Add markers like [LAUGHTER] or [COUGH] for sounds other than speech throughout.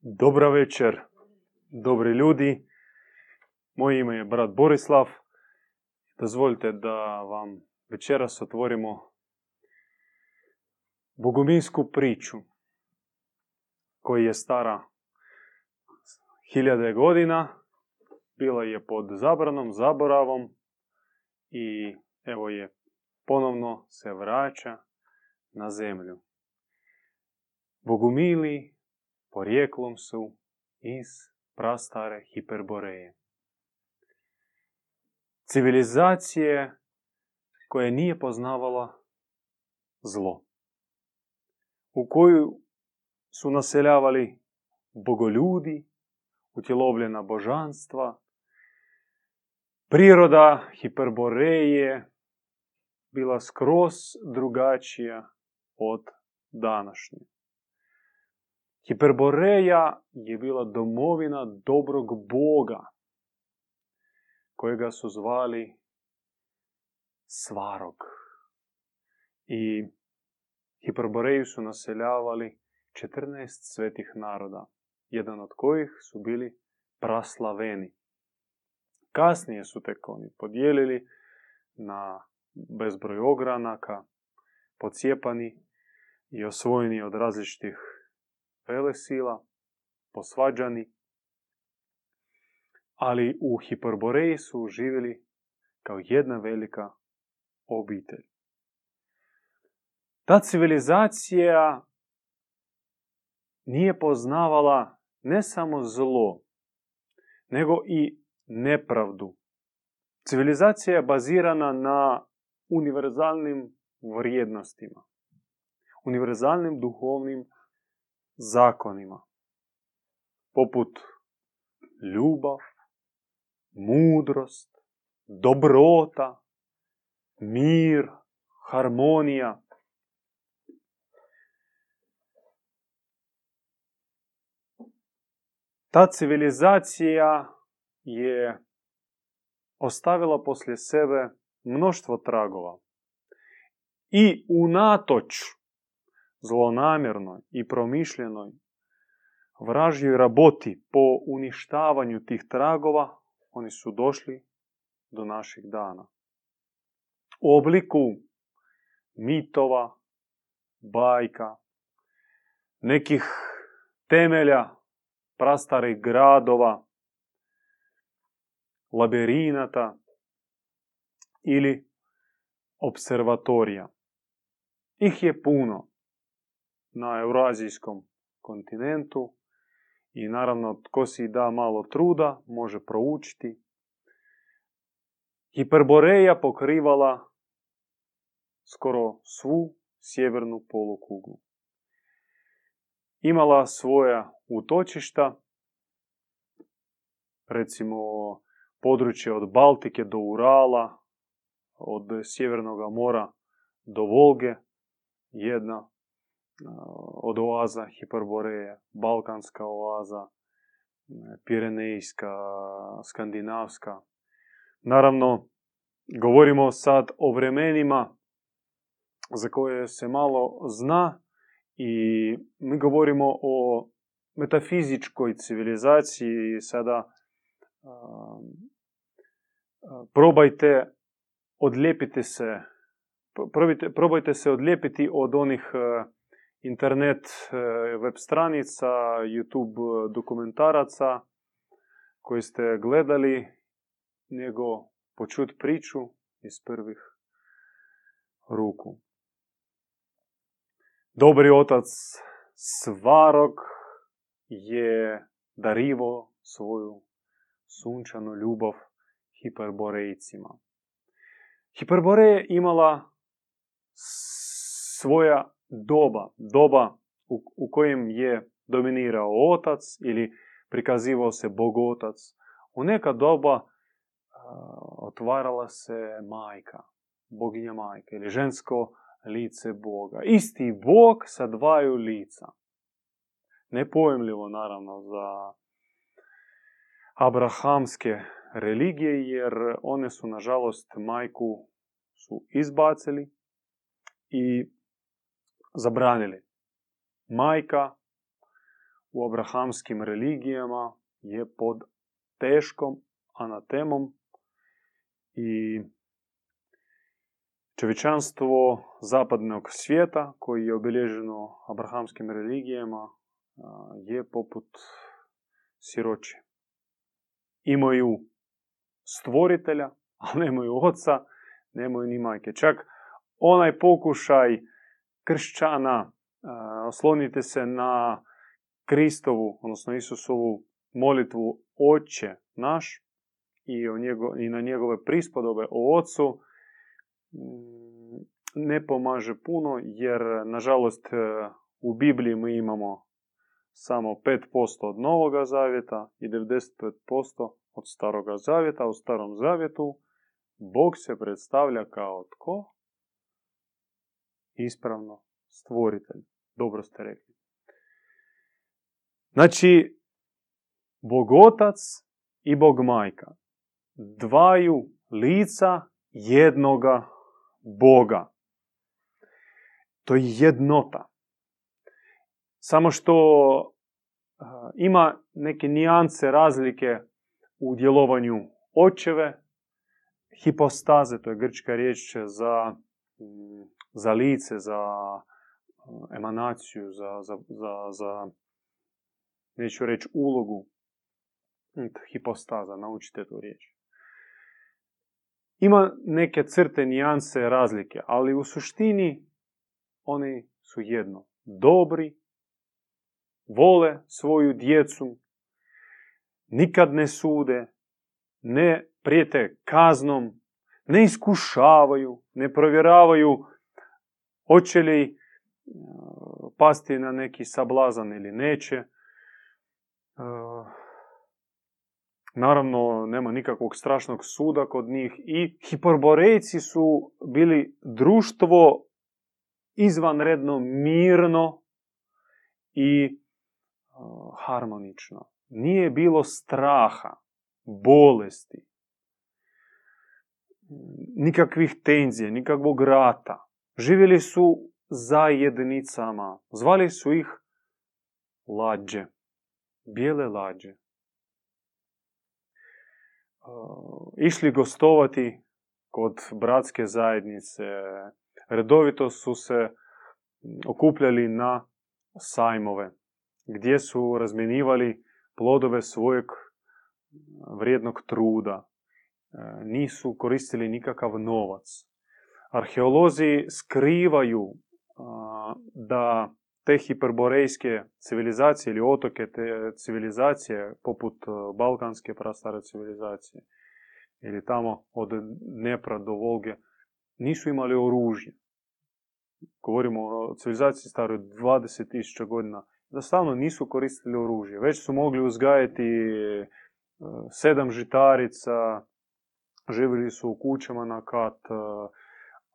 Dobra večer, dobri ljudi. Moje ime je brat Borislav. Dozvolite da vam večeras otvorimo bogominsku priču koja je stara hiljade godina. Bila je pod zabranom, zaboravom i evo je ponovno se vraća na zemlju. Bogumili porijeklom su iz prastare Hiperboreje. Civilizacije koja nije poznavala zlo. U koju su naseljavali bogoljudi, utjelovljena božanstva. Priroda Hiperboreje bila skroz drugačija od današnje. Hiperboreja je bila domovina dobrog boga, kojega su zvali Svarog. I Hiperboreju su naseljavali 14 svetih naroda, jedan od kojih su bili praslaveni. Kasnije su tek oni podijelili na bezbroj ogranaka, pocijepani i osvojeni od različitih velesila, posvađani, ali u Hiperboreji su živjeli kao jedna velika obitelj. Ta civilizacija nije poznavala ne samo zlo, nego i nepravdu. Civilizacija je bazirana na univerzalnim vrijednostima, univerzalnim duhovnim zakonima, poput ljubav, mudrost, dobrota, mir, harmonija. Ta civilizacija je ostavila poslije sebe mnoštvo tragova. I unatoč zlonamjernoj i promišljenoj vražjoj raboti po uništavanju tih tragova, oni su došli do naših dana. U obliku mitova, bajka, nekih temelja prastarih gradova, labirinata ili observatorija. Ih je puno na Eurazijskom kontinentu i naravno tko si da malo truda može proučiti. Hiperboreja pokrivala skoro svu sjevernu polukuglu. Imala svoja utočišta, recimo područje od Baltike do Urala, od Sjevernog mora do Volge, jedna od oaza Hiperboreje, Balkanska oaza, Pirenejska, Skandinavska. Naravno, govorimo sad o vremenima za koje se malo zna i mi govorimo o metafizičkoj civilizaciji sada probajte odlijepiti se probajte, probajte se odlijepiti od onih internet web stranica, YouTube dokumentaraca koji ste gledali, nego počut priču iz prvih ruku. Dobri otac Svarog je darivo svoju sunčanu ljubav hiperborejcima. Hiperboreja je imala svoja doba, doba u, u kojem je dominirao otac ili prikazivao se bogotac. U neka doba otvarala se majka, boginja majka ili žensko lice Boga. Isti Bog sa dvaju lica. Nepojemljivo naravno za abrahamske religije jer one su nažalost majku su izbacili i zabranili. Majka u abrahamskim religijama je pod teškom anatemom i čovječanstvo zapadnog svijeta koji je obilježeno abrahamskim religijama je poput siroće. Imaju stvoritelja, ali nemaju oca, nemaju ni majke. Čak onaj pokušaj kršćana, oslonite se na Kristovu, odnosno Isusovu molitvu Oče naš i, o njego, i na njegove prispodobe o Ocu, mm, ne pomaže puno jer, nažalost, e, u Bibliji mi imamo samo 5% od Novoga Zavjeta i 95% od Staroga Zavjeta. U Starom Zavjetu Bog se predstavlja kao tko? Ispravno, stvoritelj. Dobro ste rekli. Znači, Bog Otac i Bog Majka. Dvaju lica jednoga Boga. To je jednota. Samo što ima neke nijance razlike u djelovanju očeve, hipostaze, to je grčka riječ za, mm, za lice, za emanaciju, za, za, za, za neću reći ulogu, hipostaza, naučite tu riječ. Ima neke crte, nijanse, razlike, ali u suštini oni su jedno. Dobri, vole svoju djecu, nikad ne sude, ne prijete kaznom, ne iskušavaju, ne provjeravaju hoće li pasti na neki sablazan ili neće. Naravno, nema nikakvog strašnog suda kod njih i hiperborejci su bili društvo izvanredno mirno i harmonično. Nije bilo straha, bolesti, nikakvih tenzija, nikakvog rata. Živjeli su zajednicama. Zvali su ih lađe, bijele lađe. Išli gostovati kod bratske zajednice. Redovito su se okupljali na sajmove gdje su razmjenjivali plodove svojeg vrijednog truda. E, nisu koristili nikakav novac. Arheolozi skrivaju da te hiperborejske civilizacije ili otoke te civilizacije poput balkanske prastare civilizacije ili tamo od Nepra do Volge nisu imali oružje. Govorimo o civilizaciji staroj 20.000 godina jednostavno nisu koristili oružje. Već su mogli uzgajati sedam žitarica, živjeli su u kućama na kat,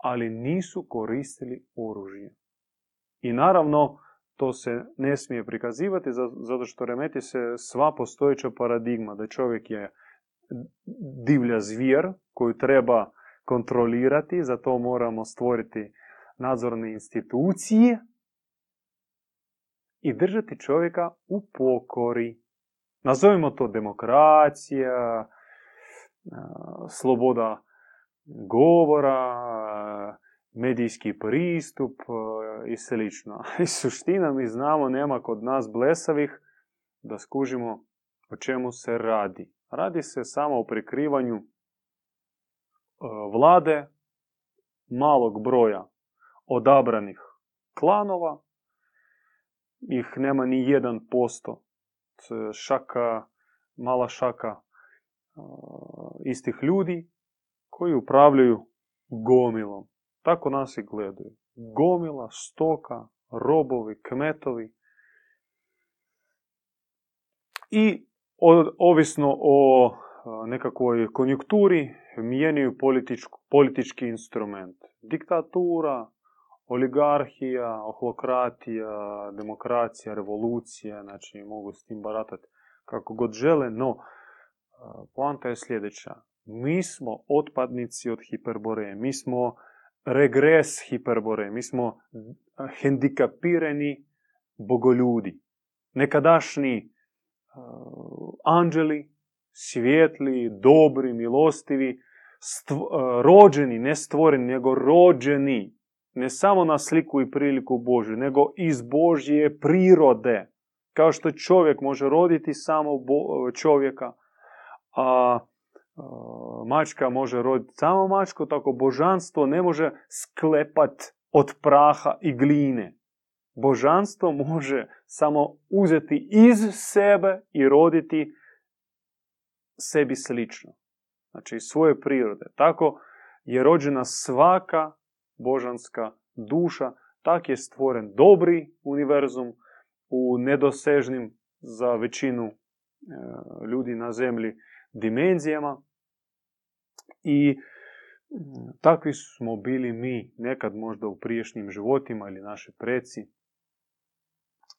ali nisu koristili oružje. I naravno, to se ne smije prikazivati zato što remeti se sva postojeća paradigma da čovjek je divlja zvijer koju treba kontrolirati, zato moramo stvoriti nadzorne institucije i držati čovjeka u pokori. Nazovimo to demokracija, sloboda govora, medijski pristup i slično. [LAUGHS] I suština mi znamo nema kod nas blesavih da skužimo o čemu se radi. Radi se samo o prikrivanju vlade malog broja odabranih klanova ih nema ni jedan posto. Šaka, mala šaka istih ljudi koji upravljaju gomilom. Tako nas i gledaju. Gomila, stoka, robovi, kmetovi. I ovisno o nekakvoj konjunkturi mijenjaju politički instrument. Diktatura, oligarhija, ohlokratija, demokracija, revolucija, znači mogu s tim baratati kako god žele, no poanta je sljedeća. Mi smo otpadnici od hiperbore, mi smo regres hiperbore, mi smo hendikapirani bogoljudi. nekadašnji anđeli, svijetli, dobri, milostivi, rođeni, ne stvoreni, nego rođeni, ne samo na sliku i priliku Božju, nego iz Božje prirode. Kao što čovjek može roditi samo čovjeka, a mačka može roditi samo mačku, tako božanstvo ne može sklepat od praha i gline. Božanstvo može samo uzeti iz sebe i roditi sebi slično. Znači iz svoje prirode. Tako je rođena svaka božanska duša, tak je stvoren dobri univerzum u nedosežnim za većinu e, ljudi na zemlji dimenzijama i takvi smo bili mi nekad možda u priješnjim životima ili naši preci,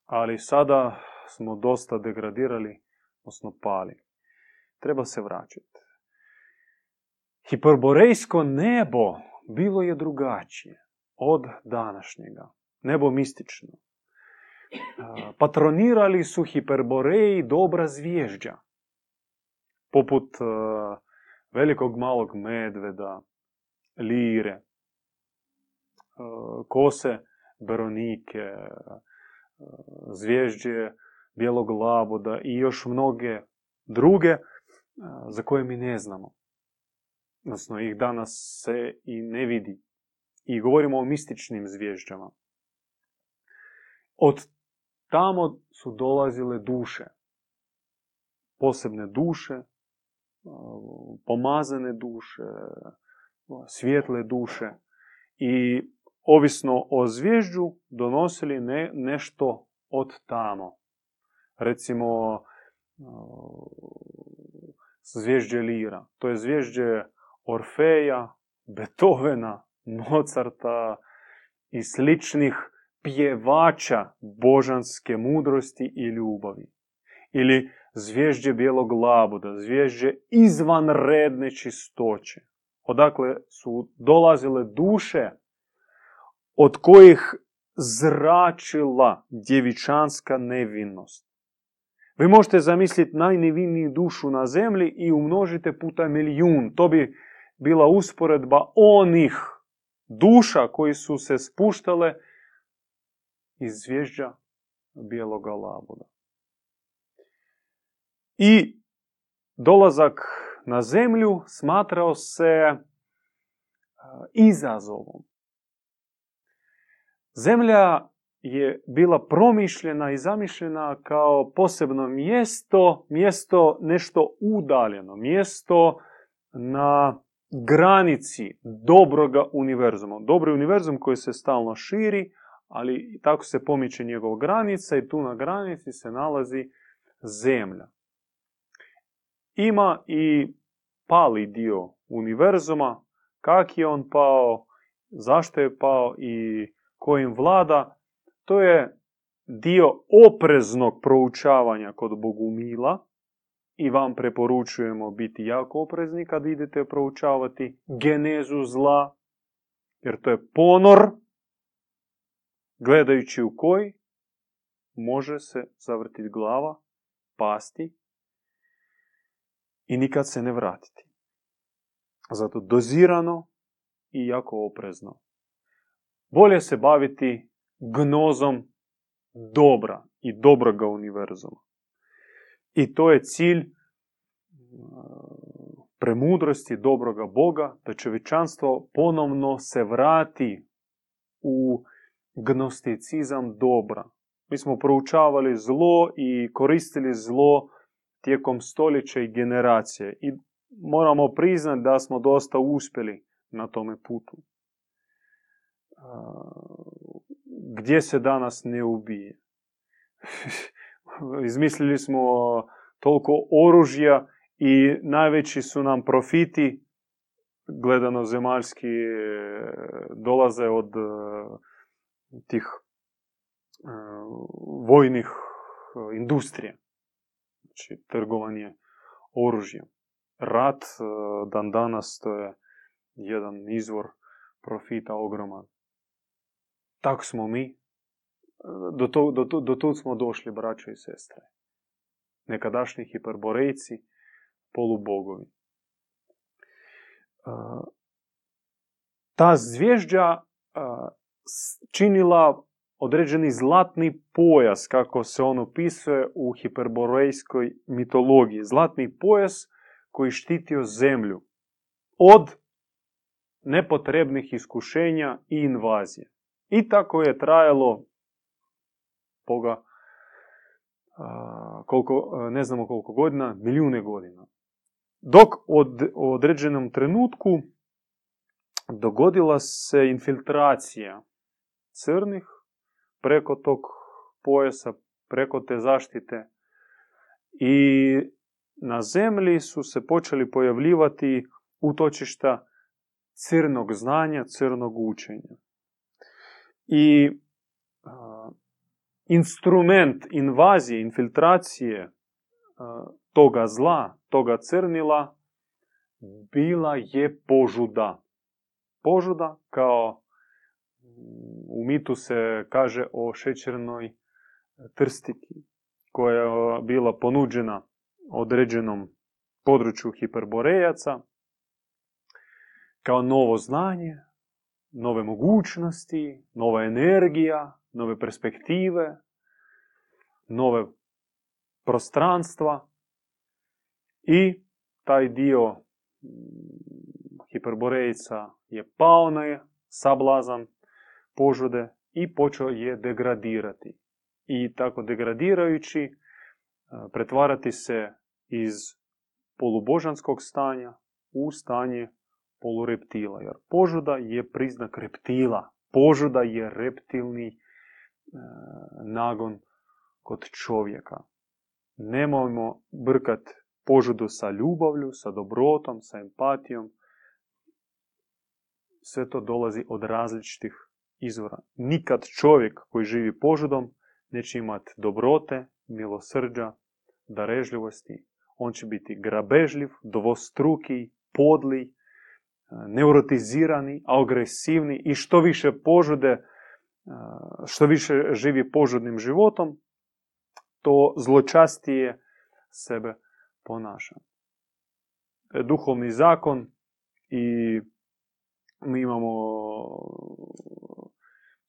ali sada smo dosta degradirali, odnosno pali. Treba se vraćati. Hiperborejsko nebo bilo je drugačije od današnjega. Nebo mistično. Patronirali su hiperboreji dobra zvježđa. Poput velikog malog medveda, lire, kose beronike, zvježđe bijelog laboda i još mnoge druge za koje mi ne znamo. Odnosno, ih danas se i ne vidi. I govorimo o mističnim zvježđama. Od tamo su dolazile duše. Posebne duše, pomazane duše, svjetle duše. I ovisno o zvježđu donosili ne, nešto od tamo. Recimo, zvježđe lira. To je zvježđe Orfeja, Beethovena, Mozarta i sličnih pjevača božanske mudrosti i ljubavi. Ili zvježđe bijelog labuda, zvježđe izvanredne čistoće. Odakle su dolazile duše od kojih zračila djevičanska nevinnost. Vi možete zamisliti najneviniju dušu na zemlji i umnožite puta milijun. To bi bila usporedba onih duša koji su se spuštale iz zvježđa bijeloga labuda. I dolazak na zemlju smatrao se izazovom. Zemlja je bila promišljena i zamišljena kao posebno mjesto, mjesto nešto udaljeno, mjesto na granici dobroga univerzuma. Dobri univerzum koji se stalno širi, ali tako se pomiče njegov granica i tu na granici se nalazi zemlja. Ima i pali dio univerzuma, kak je on pao, zašto je pao i kojim vlada, to je dio opreznog proučavanja kod Bogumila i vam preporučujemo biti jako oprezni kad idete proučavati genezu zla, jer to je ponor, gledajući u koji može se zavrtiti glava, pasti i nikad se ne vratiti. Zato dozirano i jako oprezno. Bolje se baviti gnozom dobra i dobroga univerzuma. I to je cilj uh, premudrosti dobroga Boga, da čovječanstvo ponovno se vrati u gnosticizam dobra. Mi smo proučavali zlo i koristili zlo tijekom stoljeća i generacije i moramo priznati da smo dosta uspjeli na tome putu. Gdje se danas ne ubije? [LAUGHS] Izmislili smo toliko oružja i najveći su nam profiti gledano zemaljski dolaze od e, tih e, vojnih e, industrija. Znači, trgovanje oružjem. Rat dan danas to je jedan izvor profita ogroman. Tako smo mi do, to, do, do tu smo došli, braćo i sestre. Nekadašnji hiperborejci, polubogovi. Ta zvježđa činila određeni zlatni pojas, kako se on opisuje u hiperborejskoj mitologiji. Zlatni pojas koji štitio zemlju od nepotrebnih iskušenja i invazije. I tako je trajalo poga, koliko, ne znamo koliko godina, milijune godina. Dok od, u određenom trenutku dogodila se infiltracija crnih preko tog pojasa, preko te zaštite i na zemlji su se počeli pojavljivati utočišta crnog znanja, crnog učenja. I instrument invazije, infiltracije toga zla, toga crnila, bila je požuda. Požuda kao u mitu se kaže o šećernoj trstiki koja je bila ponuđena određenom području hiperborejaca kao novo znanje, nove mogućnosti, nova energija, nove perspektive, nove prostranstva i taj dio hiperborejica je pao na sablazan požude i počeo je degradirati. I tako degradirajući pretvarati se iz polubožanskog stanja u stanje polureptila. Jer požuda je priznak reptila. Požuda je reptilni e, nagon kod čovjeka. Nemojmo brkat požudu sa ljubavlju, sa dobrotom, sa empatijom. Sve to dolazi od različitih izvora. Nikad čovjek koji živi požudom neće imati dobrote, milosrđa, darežljivosti. On će biti grabežljiv, dvostruki, podli, neurotizirani, agresivni i što više požude, što više živi požudnim životom, to zločastije sebe ponaša. Duhovni zakon i mi imamo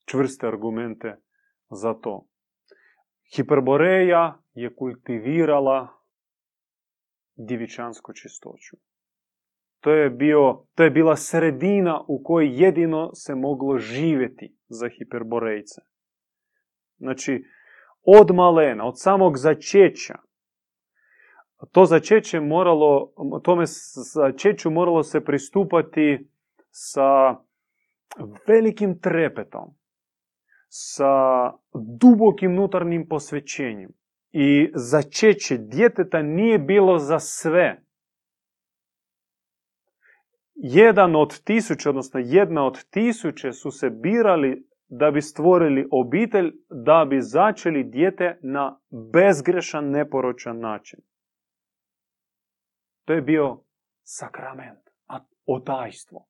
čvrste argumente za to. Hiperboreja je kultivirala divičansku čistoću. To je, bio, to je bila sredina u kojoj jedino se moglo živjeti za hiperborejce. Znači, od malena, od samog začeća, to začeće moralo, tome začeću moralo se pristupati sa velikim trepetom, sa dubokim unutarnjim posvećenjem. I začeće djeteta nije bilo za sve jedan od tisuće, odnosno jedna od tisuće su se birali da bi stvorili obitelj, da bi začeli dijete na bezgrešan, neporočan način. To je bio sakrament, otajstvo.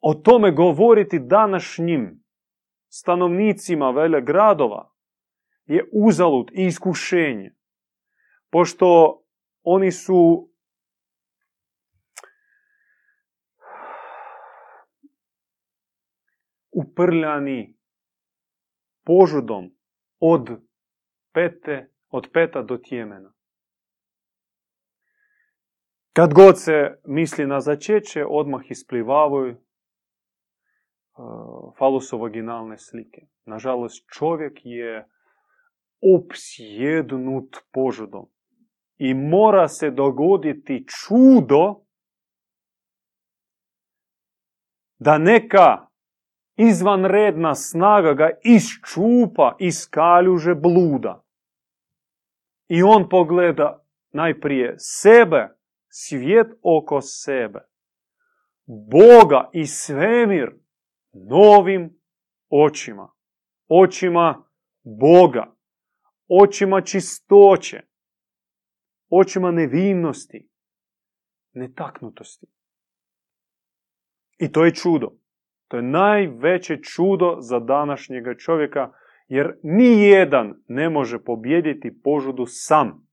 O tome govoriti današnjim stanovnicima vele gradova je uzalud i iskušenje. Pošto oni su uprljani požudom od pete, od peta do tjemena. Kad god se misli na začeće, odmah isplivavaju falusovaginalne slike. Nažalost, čovjek je opsjednut požudom. I mora se dogoditi čudo da neka izvanredna snaga ga iščupa iz kaljuže bluda. I on pogleda najprije sebe, svijet oko sebe, Boga i svemir novim očima. Očima Boga, očima čistoće, očima nevinnosti, netaknutosti. I to je čudo. To je najveće čudo za današnjega čovjeka Jer ni jedan ne može pobjediti požudu sam.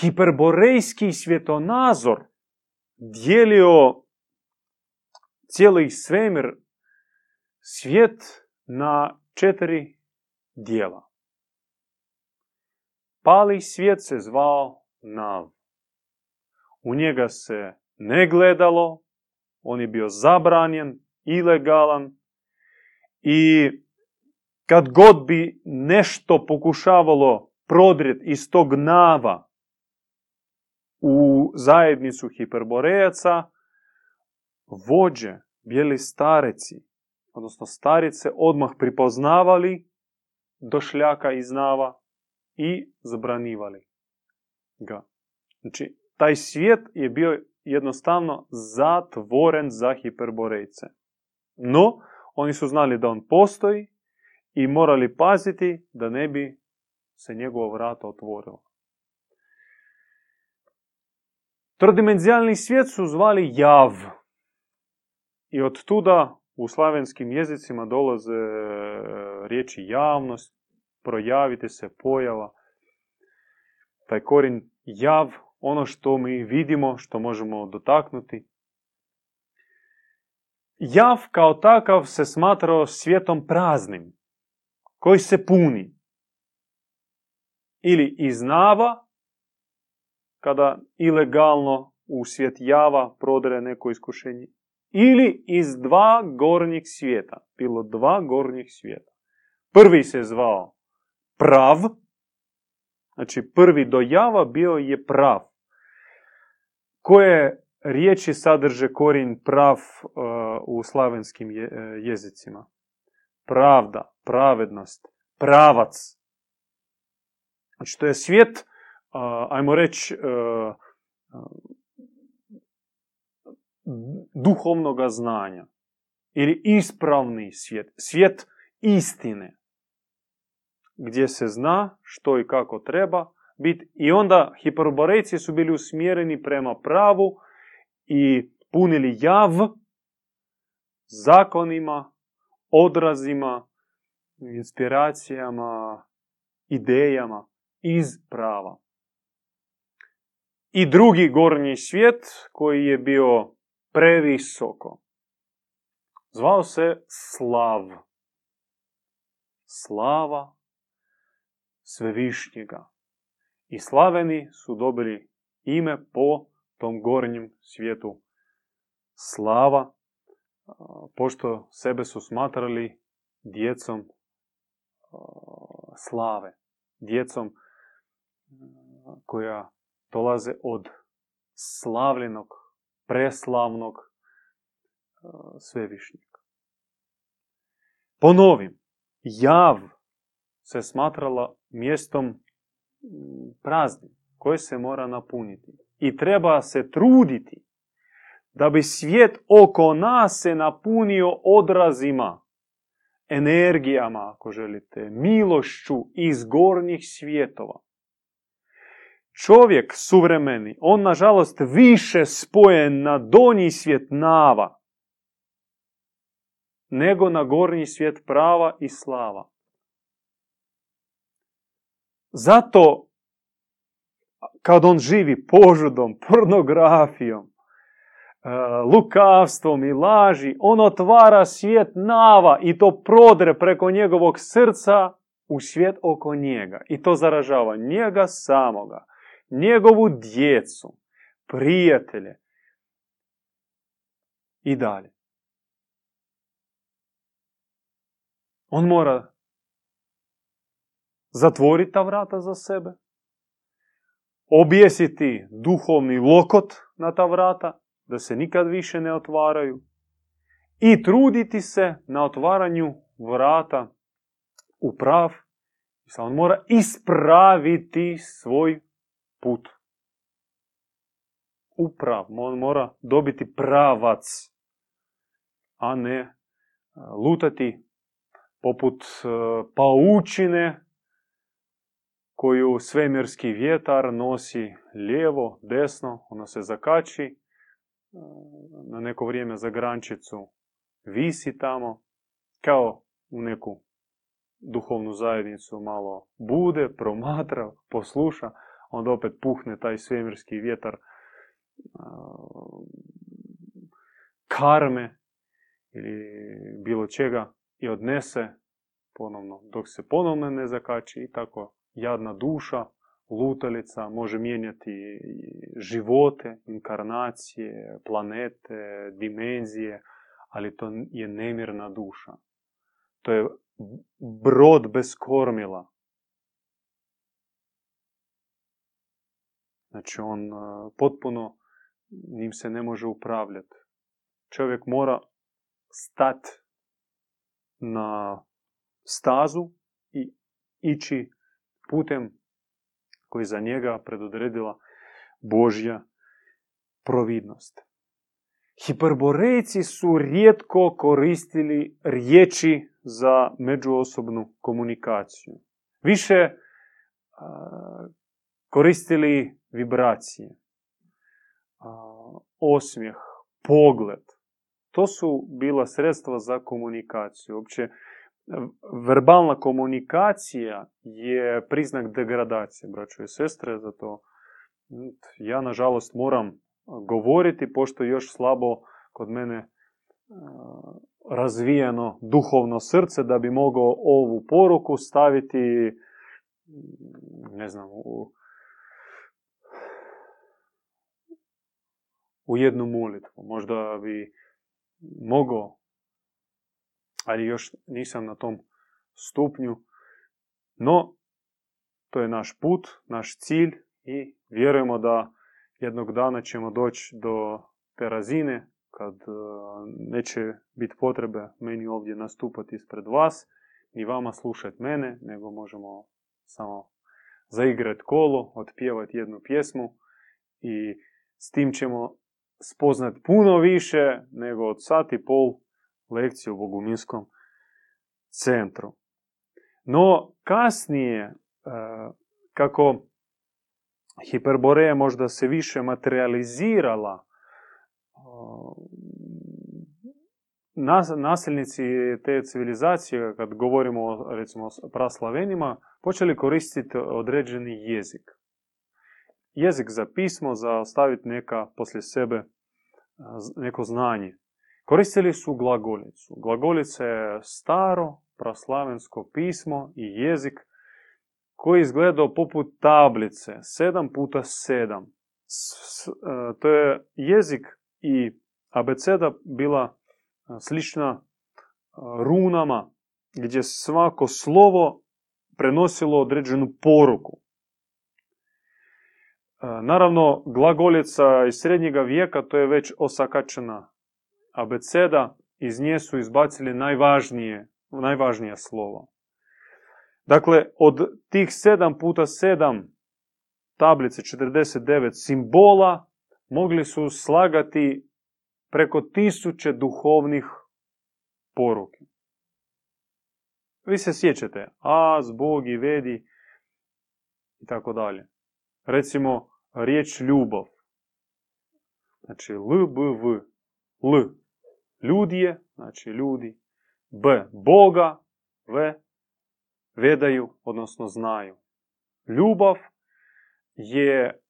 Hiperborejski svjetonazor dijelio cijeli svemir, svijet na četiri dijela. Pali svijet se zvao Nav. U njega se ne gledalo, on je bio zabranjen, ilegalan i kad god bi nešto pokušavalo prodret iz tog nava u zajednicu hiperborejaca, vođe, bijeli stareci, odnosno starice, odmah pripoznavali došljaka iz nava i zabranivali ga. Znači, taj svijet je bio jednostavno zatvoren za hiperborejce. No, oni su znali da on postoji i morali paziti da ne bi se njegovo vrata otvorilo. Trodimenzijalni svijet su zvali jav. I od tuda u slavenskim jezicima dolaze e, riječi javnost, projavite se, pojava. Taj korin jav, ono što mi vidimo, što možemo dotaknuti. Jav kao takav se smatrao svijetom praznim, koji se puni. Ili iznava, kada ilegalno u svijet java prodere neko iskušenje, ili iz dva gornjih svijeta. Bilo dva gornjih svijeta. Prvi se zvao prav, znači prvi dojava bio je prav. Koje riječi sadrže korin prav uh, u slavenskim uh, jezicima? Pravda, pravednost, pravac. Znači to je svijet, ajmo reći, uh, duhovnog znanja. Ili ispravni svijet, svijet istine. Gdje se zna što i kako treba biti. I onda hiperborejci su bili usmjereni prema pravu i punili jav zakonima, odrazima, inspiracijama, idejama iz prava. I drugi gornji svijet koji je bio previsoko. Zvao se Slav. Slava svevišnjega. I slaveni su dobili ime po tom gornjem svijetu slava, pošto sebe su smatrali djecom slave, djecom koja dolaze od slavljenog preslavnog svevišnjega. Ponovim, jav se smatrala mjestom praznim, koje se mora napuniti. I treba se truditi da bi svijet oko nas se napunio odrazima, energijama, ako želite, milošću iz gornjih svjetova. Čovjek suvremeni, on nažalost više spojen na donji svijet nava, nego na gornji svijet prava i slava. Zato, kad on živi požudom, pornografijom, e, lukavstvom i laži, on otvara svijet nava i to prodre preko njegovog srca u svijet oko njega. I to zaražava njega samoga njegovu djecu, prijatelje i dalje. On mora zatvoriti ta vrata za sebe, objesiti duhovni lokot na ta vrata, da se nikad više ne otvaraju, i truditi se na otvaranju vrata u prav. On mora ispraviti svoj put. Uprav, on mora dobiti pravac, a ne e, lutati poput e, paučine koju svemirski vjetar nosi lijevo, desno, ona se zakači e, na neko vrijeme za grančicu visi tamo, kao u neku duhovnu zajednicu malo bude, promatra, posluša, onda opet puhne taj svemirski vjetar karme ili bilo čega i odnese ponovno, dok se ponovno ne zakači i tako jadna duša, lutalica može mijenjati živote, inkarnacije, planete, dimenzije, ali to je nemirna duša. To je brod bez kormila. Znači on potpuno njim se ne može upravljati. Čovjek mora stati na stazu i ići putem koji za njega predodredila Božja providnost. Hiperborejci su rijetko koristili riječi za međuosobnu komunikaciju. Više koristili vibracije, osmijeh, pogled. To su bila sredstva za komunikaciju. Uopće, verbalna komunikacija je priznak degradacije, braćo i sestre, zato ja nažalost moram govoriti, pošto još slabo kod mene razvijeno duhovno srce da bi mogao ovu poruku staviti ne znam u, u jednu molitvu. Možda bi mogao, ali još nisam na tom stupnju. No, to je naš put, naš cilj i vjerujemo da jednog dana ćemo doći do te razine kad e, neće biti potrebe meni ovdje nastupati ispred vas, ni vama slušati mene, nego možemo samo zaigrati kolo, otpjevati jednu pjesmu i s tim ćemo spoznati puno više nego od sat i pol lekcije u Boguminskom centru. No, kasnije, e, kako Hiperboreja možda se više materializirala, nasljednici te civilizacije, kad govorimo o recimo, praslavenima, počeli koristiti određeni jezik. Jezik za pismo, za ostaviti neka poslije sebe neko znanje. Koristili su glagolicu. Glagolica je staro praslavensko pismo i jezik koji izgledao poput tablice, 7 puta 7. E, to je jezik i abeceda bila slična runama, gdje svako slovo prenosilo određenu poruku. Naravno, glagoljica iz srednjega vijeka to je već osakačena abeceda, iz nje su izbacili najvažnije, najvažnija slova. Dakle, od tih 7 puta 7 tablice 49 simbola mogli su slagati preko tisuće duhovnih poruke. Vi se sjećate, az, bog i vedi i tako dalje. Recimo, riječ ljubav. Znači, l, b, v. L, ljudje, znači ljudi. B, Boga. V, vedaju, odnosno znaju. Ljubav je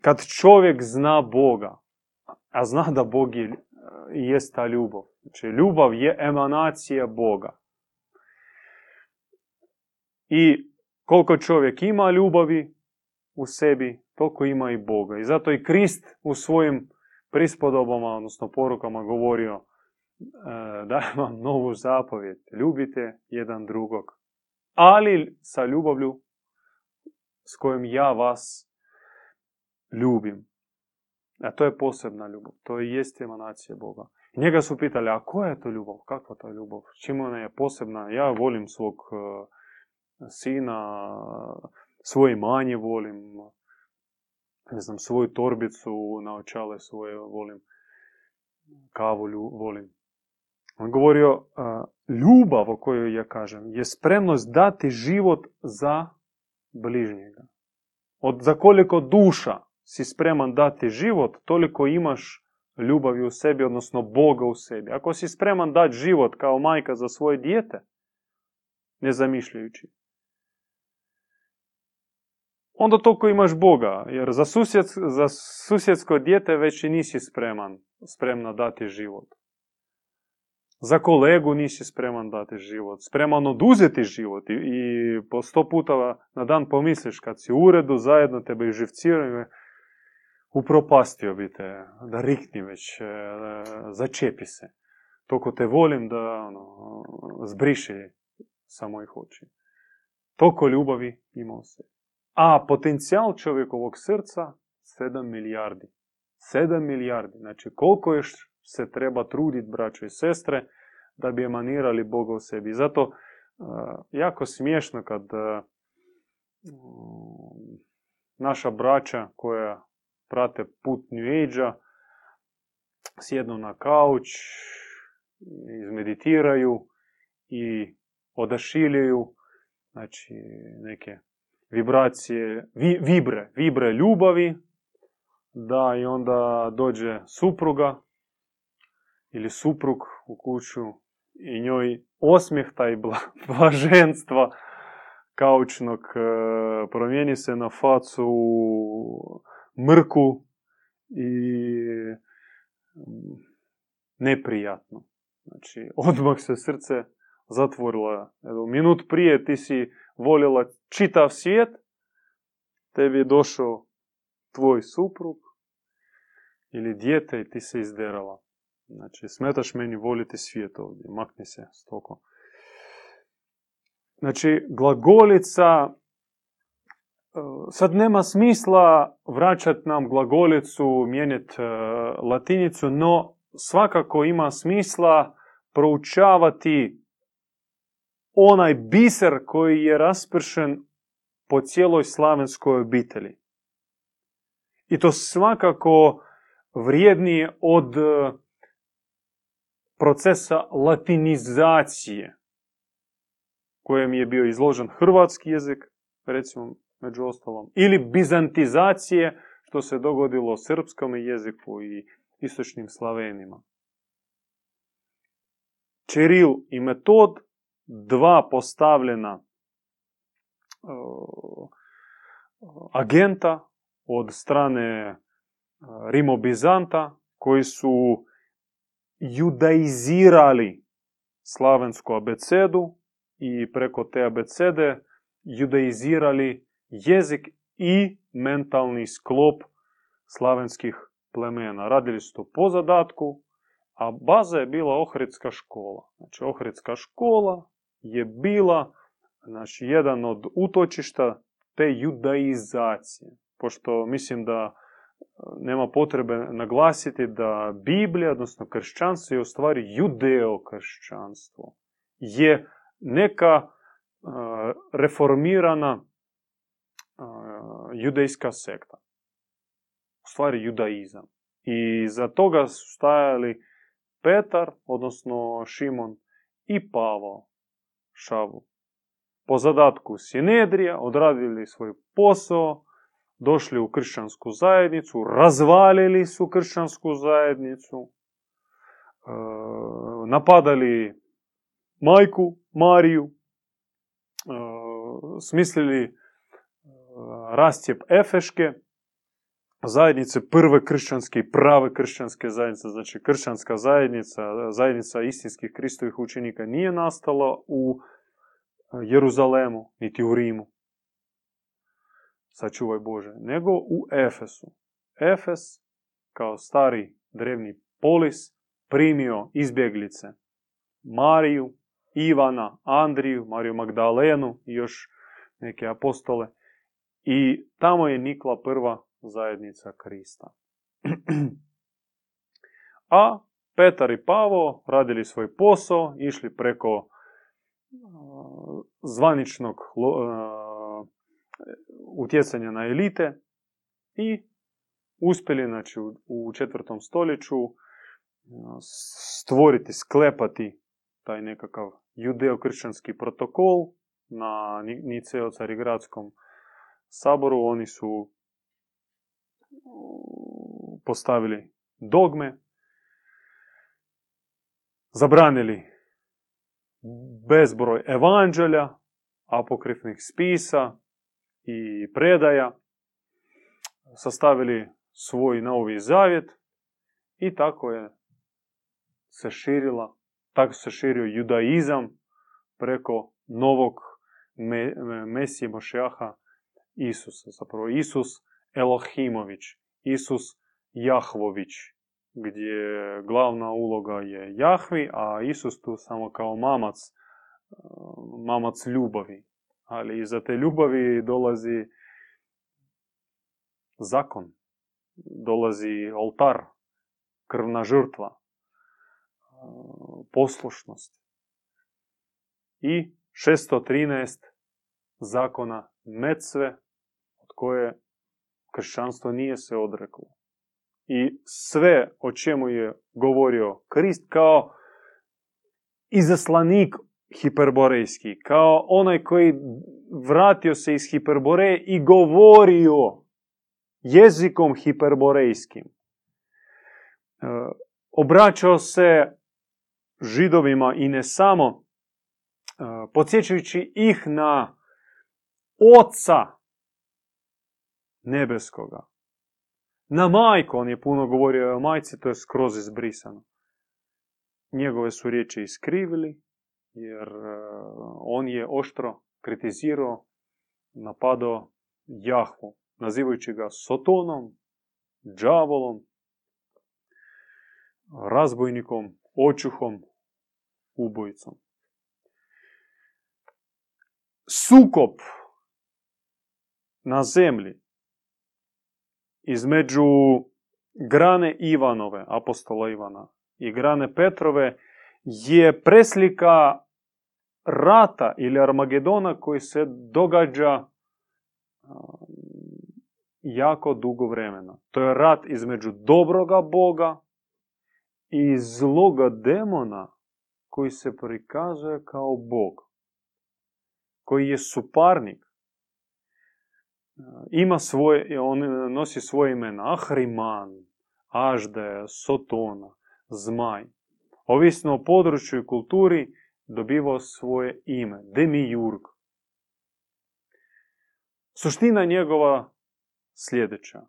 kad čovjek zna Boga, a zna da Bog je, jest ta ljubav. Znači, ljubav je emanacija Boga. I koliko čovjek ima ljubavi u sebi, toliko ima i Boga. I zato i Krist u svojim prispodobama, odnosno porukama govorio e, dajem vam novu zapovjed. Ljubite jedan drugog. Ali sa ljubavlju s kojom ja vas ljubim. A to je posebna ljubav. To je jest emanacija Boga. Njega su pitali, a koja je to ljubav? Kakva to ljubav? Čim ona je posebna? Ja volim svog uh, sina, svoje manje volim, ne znam, svoju torbicu, naočale svoje volim, kavu volim. On govorio, ljubav o kojoj ja kažem je spremnost dati život za bližnjega. Od za koliko duša si spreman dati život, toliko imaš ljubavi u sebi, odnosno Boga u sebi. Ako si spreman dati život kao majka za svoje dijete, ne zamišljajući, onda toliko imaš Boga, jer za, susjed, za susjedsko dijete već i nisi spreman, spremna dati život. Za kolegu nisi spreman dati život, spreman oduzeti život i, i po sto puta na dan pomisliš kad si u uredu, zajedno tebe i živciraju, upropastio bi te, da rikni već, e, začepi se. Toliko te volim da ono, zbriši sa mojih oči. Toliko ljubavi ima u sebi. A potencijal čovjekovog srca 7 milijardi. 7 milijardi. Znači koliko još se treba truditi, braćo i sestre, da bi emanirali Boga u sebi. Zato uh, jako smiješno kad uh, naša braća koja prate put New Age-a sjednu na kauč, izmeditiraju i odašiljaju znači neke vibracije, vi, vibre, vibre ljubavi, da i onda dođe supruga ili suprug u kuću i njoj osmijeh taj [LAUGHS] blaženstva kaučnog e, promijeni se na facu mrku i neprijatno. Znači, odmah se srce zatvorilo. Evo, minut prije ti si voljela čitav svijet, tebi je došao tvoj suprug ili dijete i ti se izderala. Znači, smetaš meni voliti svijet ovdje, makni se stoko. Znači, glagolica, e, sad nema smisla vraćati nam glagolicu, mijenjati e, latinicu, no svakako ima smisla proučavati onaj biser koji je raspršen po cijeloj slavenskoj obitelji. I to svakako vrijednije od e, procesa latinizacije kojem je bio izložen hrvatski jezik, recimo među ostalom, ili bizantizacije što se dogodilo srpskom jeziku i istočnim slavenima. Čiril i metod dva postavljena agenta od strane Rimobizanta koji su judaizirali slavensku abecedu i preko te abecede judaizirali jezik i mentalni sklop slavenskih plemena. Radili su to po zadatku, a baza je bila Ohridska škola. Znači, Ohridska škola je bila znači, jedan od utočišta te judaizacije. Pošto mislim da e, nema potrebe naglasiti da Biblija, odnosno kršćanstvo je u stvari judeo-kršćanstvo. Je neka uh, reformirana uh, judejska sekta. U stvari judaizam. I za toga su stajali Petar, odnosno Šimon i Pavao šavu. Po zadatku Sinedrija odradili svoj posao, došli u kršćansku zajednicu, razvalili su kršćansku zajednicu, e, napadali majku Mariju, e, smislili e, rastjep Efeške, zajednice prve kršćanske i prave kršćanske zajednice, znači kršćanska zajednica, zajednica istinskih Kristovih učenika nije nastala u e, Jeruzalemu, niti u Rimu. Sačuvaj Bože. Nego u Efesu. Efes, kao stari drevni polis, primio izbjeglice Mariju, Ivana, Andriju, Mariju Magdalenu i još neke apostole. I tamo je nikla prva zajednica Krista. [CLEARS THROAT] A Petar i Pavo radili svoj posao, išli preko zvaničnog utjecanja na elite i uspjeli znači, u četvrtom stoljeću stvoriti, sklepati taj nekakav judeo-kršćanski protokol na Niceo-Carigradskom saboru. Oni su postavili dogme zabranili bezbroj evanđelja, apokrifnih spisa i predaja, sastavili svoj novi zavjet i tako je se širila, tako se širio judaizam preko novog me, Mesije Mošejaha Isusa. Zapravo Isus Elohimović, Isus Jahvović, gdje glavna uloga je Jahvi, a Isus tu samo kao mamac, mamac ljubavi. Ali iza te ljubavi dolazi zakon, dolazi oltar, krvna žrtva, poslušnost. I 613 zakona Mecve, od koje kršćanstvo nije se odreklo. I sve o čemu je govorio Krist kao izaslanik hiperborejski, kao onaj koji vratio se iz Hiperboreje i govorio jezikom hiperborejskim. E, obraćao se židovima i ne samo, e, podsjećajući ih na oca nebeskoga. Na majku, on je puno govorio o majci, to je skroz izbrisano. Njegove su riječi iskrivili, jer e, on je oštro kritizirao, napadao Jahvu, nazivajući ga Sotonom, džavolom, razbojnikom, očuhom, ubojicom. Sukop na zemlji između grane Ivanove, apostola Ivana, i grane Petrove je preslika rata ili Armagedona koji se događa jako dugo vremena. To je rat između dobroga Boga i zloga demona koji se prikazuje kao Bog. Koji je suparnik. Ima svoje, on nosi svoje imena. Ahriman, Ažde, Sotona, Zmaj. Ovisno o području i kulturi dobivao svoje ime. Demiurg. Suština njegova sljedeća.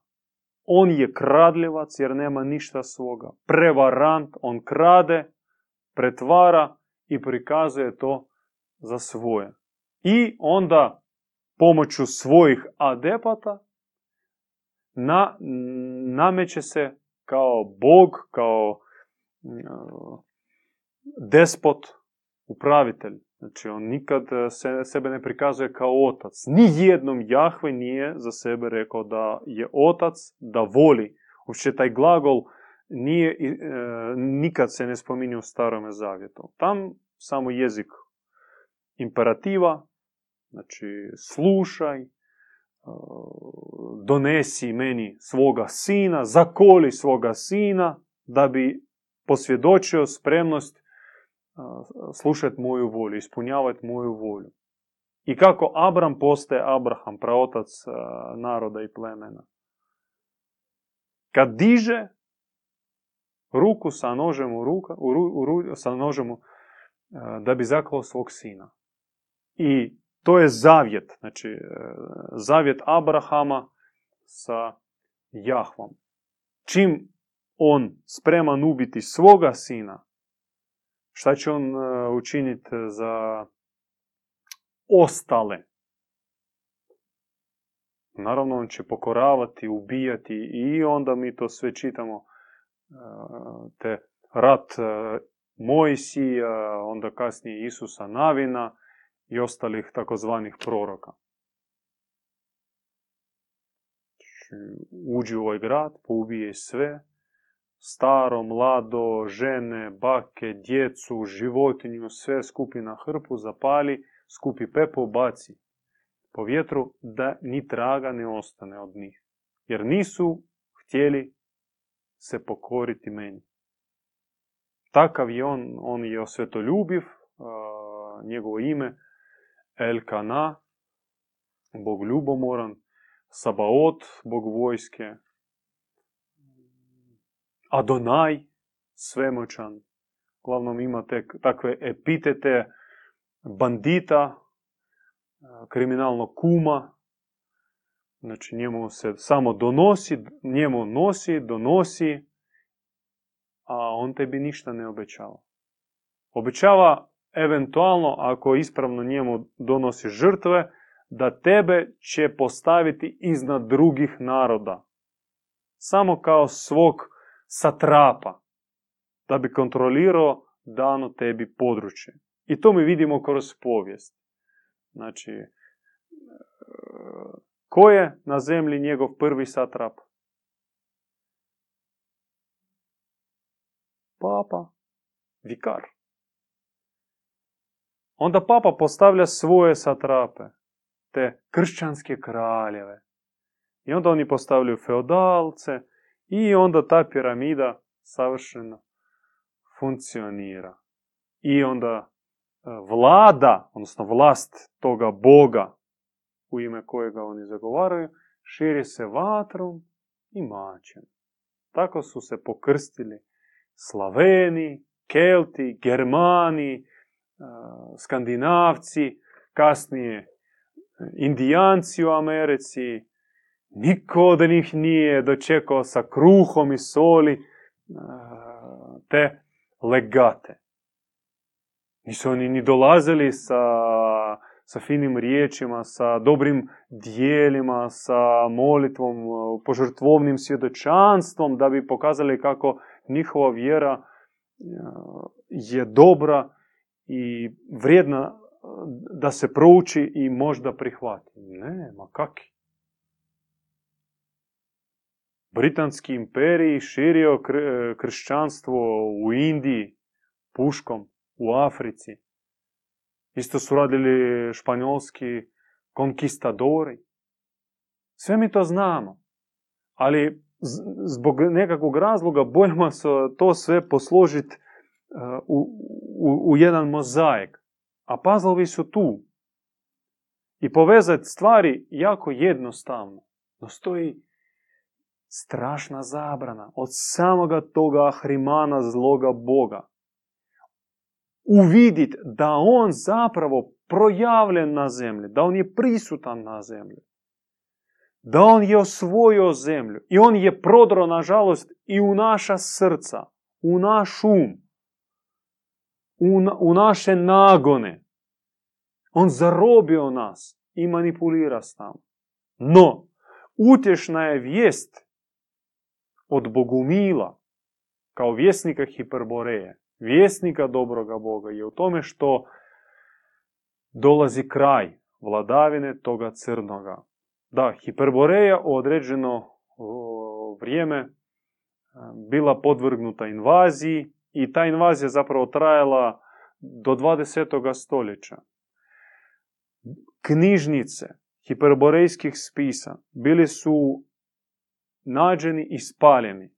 On je kradljivac jer nema ništa svoga. Prevarant, on krade, pretvara i prikazuje to za svoje. I onda pomoću svojih adepata na, nameće se kao bog, kao despot, upravitelj. Znači, on nikad se, sebe ne prikazuje kao otac. Ni jednom Jahve nije za sebe rekao da je otac, da voli. Uopće taj glagol nije, e, nikad se ne spominje u starome zavjetu. Tam samo jezik imperativa, znači slušaj, e, donesi meni svoga sina, zakoli svoga sina, da bi posvjedočio spremnost slušati moju volju, ispunjavati moju volju. I kako Abram postaje Abraham, praotac naroda i plemena. Kad diže ruku sa nožem u ruka, u, sa nožem da bi zaklao svog sina. I to je zavjet, znači e, zavjet Abrahama sa Jahvom. Čim on spreman ubiti svoga sina, Šta će on e, učiniti za ostale? Naravno, on će pokoravati, ubijati i onda mi to sve čitamo. E, te rat Mojsija, onda kasnije Isusa Navina i ostalih takozvanih proroka. Znači, uđi u ovaj grad, poubije sve, staro, mlado, žene, bake, djecu, životinju, sve skupi na hrpu, zapali, skupi pepo, baci po vjetru, da ni traga ne ostane od njih. Jer nisu htjeli se pokoriti meni. Takav je on, on je osvetoljubiv, njegovo ime Elkana, Bog ljubomoran, Sabaot, Bog vojske, Adonaj, svemoćan, uglavnom ima te, takve epitete bandita, kriminalnog kuma, znači njemu se samo donosi, njemu nosi, donosi, a on tebi ništa ne obećava. Obećava eventualno, ako ispravno njemu donosi žrtve, da tebe će postaviti iznad drugih naroda. Samo kao svog satrapa, da bi kontrolirao dano tebi područje. I to mi vidimo kroz povijest. Znači, ko je na zemlji njegov prvi satrap? Papa, vikar. Onda papa postavlja svoje satrape, te kršćanske kraljeve. I onda oni postavljaju feodalce i onda ta piramida savršeno funkcionira. I onda e, vlada, odnosno vlast toga Boga u ime kojega oni zagovaraju, širi se vatrom i mačem. Tako su se pokrstili Slaveni, Kelti, Germani, Skandinavci, kasnije Indijanci u Americi. Niko od njih nije dočekao sa kruhom i soli e, te legate. Nisu oni ni dolazili sa, sa finim riječima, sa dobrim dijelima, sa molitvom, požrtvovnim svjedočanstvom da bi pokazali kako njihova vjera e, je dobra i vrijedna da se prouči i možda prihvati. Ne, ma kaki. Britanski imperij širio kršćanstvo u Indiji, puškom, u Africi. Isto su radili španjolski konkistadori. Sve mi to znamo. Ali zbog nekakvog razloga bojimo se to sve posložiti u, u, u jedan mozaik. A puzzlovi su tu. I povezati stvari jako jednostavno. No stoji strašna zabrana od samoga toga ahrimana zloga Boga. Uvidit da on zapravo projavljen na zemlji, da on je prisutan na zemlji, da on je osvojio zemlju i on je prodro, nažalost, i u naša srca, u naš um, u, u naše nagone. On zarobio nas i manipulira s nama. No, utješna je vijest od Bogumila, kao vjesnika Hiperboreje, vjesnika dobroga Boga, je u tome što dolazi kraj vladavine toga crnoga. Da, Hiperboreja u određeno vrijeme bila podvrgnuta invaziji i ta invazija zapravo trajala do 20. stoljeća. Knjižnice hiperborejskih spisa bili su nađeni i spaljeni.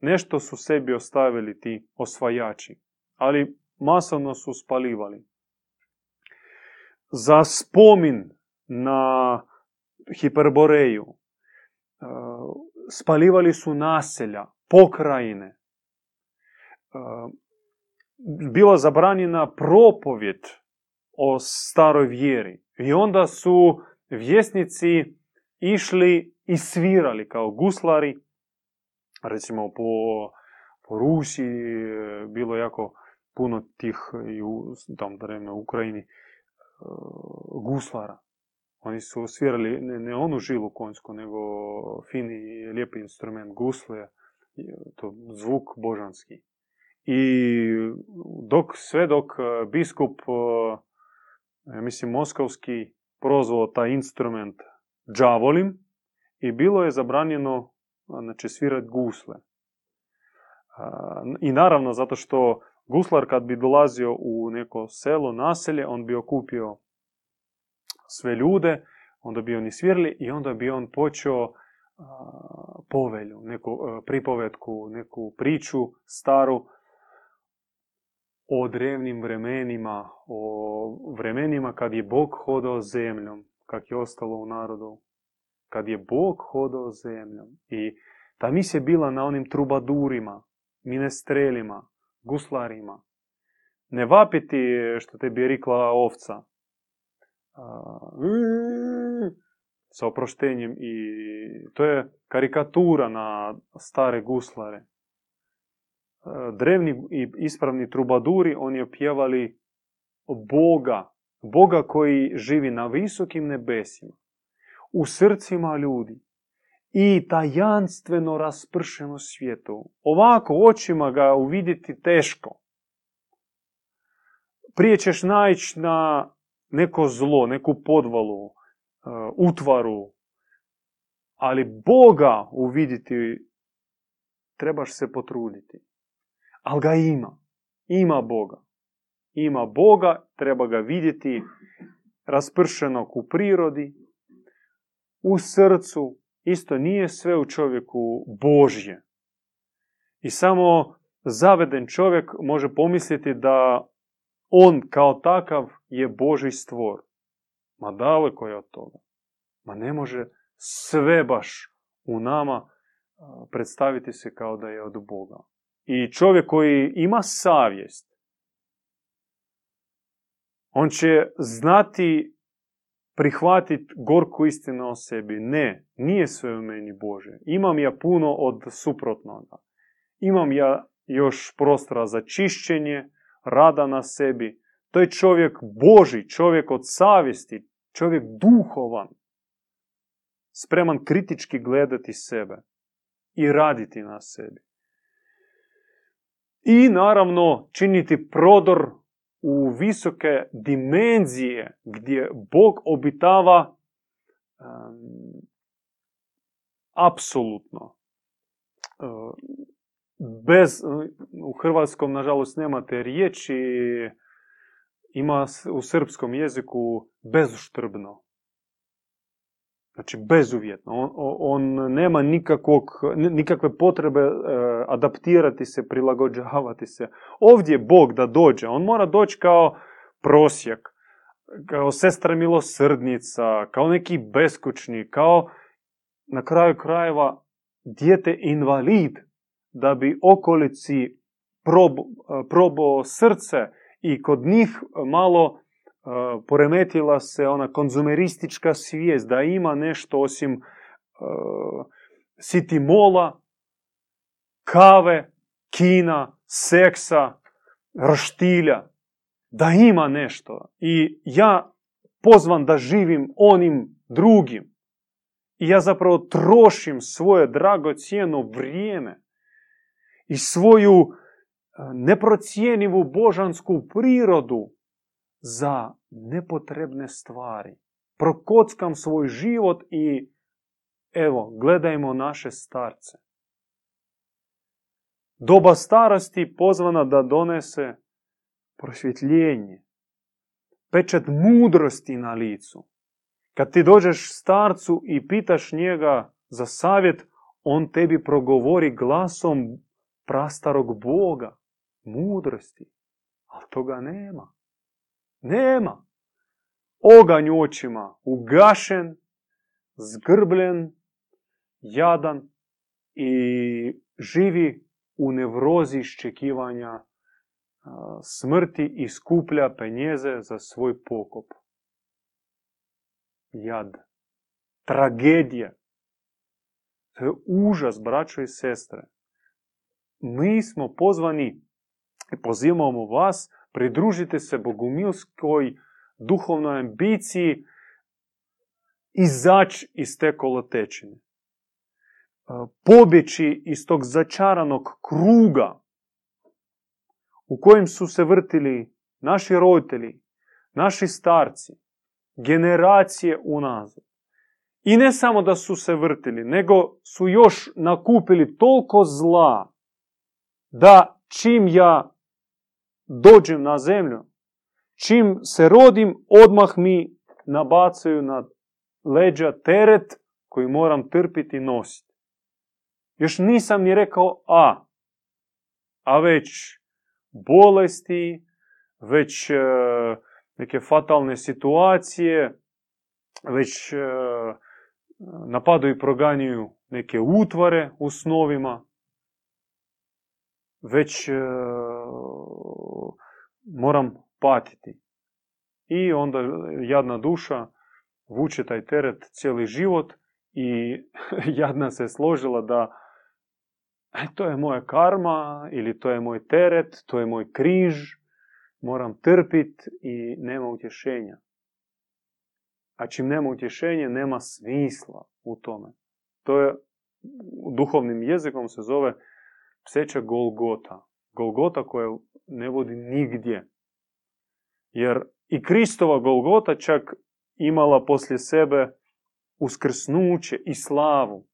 Nešto su sebi ostavili ti osvajači, ali masovno su spalivali. Za spomin na Hiperboreju e, spalivali su naselja, pokrajine. E, bila zabranjena propovjet o staroj vjeri. I onda su vjesnici išli i svirali kao guslari, recimo po, po Rusiji bilo jako puno tih i u tom u Ukrajini e, guslara. Oni su svirali ne, ne onu žilu konjsku, nego fini lijepi instrument gusle, to zvuk božanski. I dok, sve dok e, biskup, e, mislim, moskovski prozvao taj instrument džavolim i bilo je zabranjeno znači, svirati gusle. I naravno, zato što guslar kad bi dolazio u neko selo, naselje, on bi okupio sve ljude, onda bi oni svirali i onda bi on počeo povelju, neku e, pripovetku, neku priču staru o drevnim vremenima, o vremenima kad je Bog hodao zemljom, kak je ostalo u narodu. Kad je Bog hodao zemljom. I ta misija je bila na onim trubadurima, minestrelima, guslarima. ne vapiti što te bi rekla ovca. Sa oproštenjem i to je karikatura na stare guslare. Drevni i ispravni trubaduri, oni opjevali Boga, Boga koji živi na visokim nebesima, u srcima ljudi i tajanstveno raspršeno svijetu. Ovako očima ga uvidjeti teško. Prije ćeš na neko zlo, neku podvalu, uh, utvaru, ali Boga uvidjeti trebaš se potruditi. Ali ga ima. Ima Boga. Ima Boga, treba ga vidjeti raspršenog u prirodi, u srcu, isto nije sve u čovjeku Božje. I samo zaveden čovjek može pomisliti da on kao takav je Boži stvor. Ma daleko je od toga. Ma ne može sve baš u nama predstaviti se kao da je od Boga. I čovjek koji ima savjest, on će znati prihvatiti gorku istinu o sebi. Ne, nije sve u meni Bože. Imam ja puno od suprotnoga. Imam ja još prostora za čišćenje, rada na sebi. To je čovjek Boži, čovjek od savjesti, čovjek duhovan. Spreman kritički gledati sebe i raditi na sebi. I naravno činiti prodor u visoke dimenzije gdje Bog obitava um, apsolutno. Uh, bez, u hrvatskom, nažalost, nemate riječi, ima u srpskom jeziku bezuštrbno. Znači, bezuvjetno. On, on nema nikakvog, nikakve potrebe e, adaptirati se, prilagođavati se. Ovdje Bog da dođe, on mora doći kao prosjek, kao sestra milosrdnica, kao neki beskućni, kao na kraju krajeva dijete invalid, da bi okolici prob, probao srce i kod njih malo poremetila se ona konzumeristička svijest da ima nešto osim uh, sitimola, kave, kina, seksa, rštilja, da ima nešto. I ja pozvan da živim onim drugim. I ja zapravo trošim svoje dragocjeno vrijeme i svoju neprocijenivu božansku prirodu za nepotrebne stvari. Prokockam svoj život i evo, gledajmo naše starce. Doba starosti pozvana da donese prosvjetljenje, pečat mudrosti na licu. Kad ti dođeš starcu i pitaš njega za savjet, on tebi progovori glasom prastarog Boga mudrosti. Ali toga nema. Nema. Oganj u očima ugašen, zgrbljen, jadan i živi u nevrozi iščekivanja smrti i skuplja penjeze za svoj pokop. Jad. Tragedija. To je užas, braćo i sestre. Mi smo pozvani pozivamo vas, pridružite se bogumilskoj duhovnoj ambiciji izaći iz te kolotečine. Pobjeći iz tog začaranog kruga u kojem su se vrtili naši roditelji, naši starci, generacije unazad. I ne samo da su se vrtili, nego su još nakupili toliko zla da čim ja dođem na zemlju, čim se rodim, odmah mi nabacaju na leđa teret koji moram trpiti i nositi. Još nisam ni rekao a, a već bolesti, već e, neke fatalne situacije, već e, napadaju i proganjuju neke utvare u snovima, već e, moram patiti. I onda jadna duša vuče taj teret cijeli život i [LAUGHS] jadna se složila da e, to je moja karma ili to je moj teret, to je moj križ, moram trpit i nema utješenja. A čim nema utješenja, nema smisla u tome. To je duhovnim jezikom se zove pseća Golgota. Golgota koja ne vodi nigdje. Jer i Kristova Golgota čak imala poslije sebe uskrsnuće i slavu.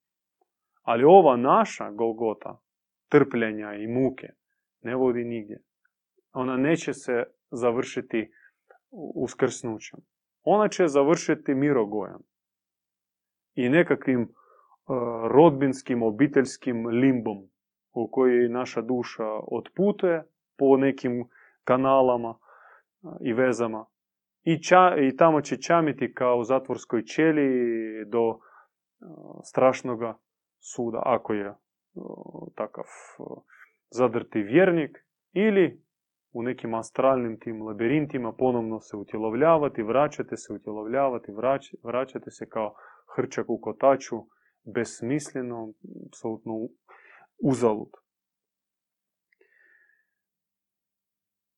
Ali ova naša Golgota, trpljenja i muke, ne vodi nigdje. Ona neće se završiti uskrsnućem. Ona će završiti mirogojom i nekakvim uh, rodbinskim, obiteljskim limbom u koji naša duša otputuje po nekim kanalama i vezama. I, ča, i tamo će čamiti kao u zatvorskoj ćeli do strašnoga suda, ako je takav zadrti vjernik, ili u nekim astralnim tim labirintima ponovno se utjelovljavati, vraćate se, utjelovljavati, vrać, vraćate se kao hrčak u kotaču, besmisleno, apsolutno uzalud.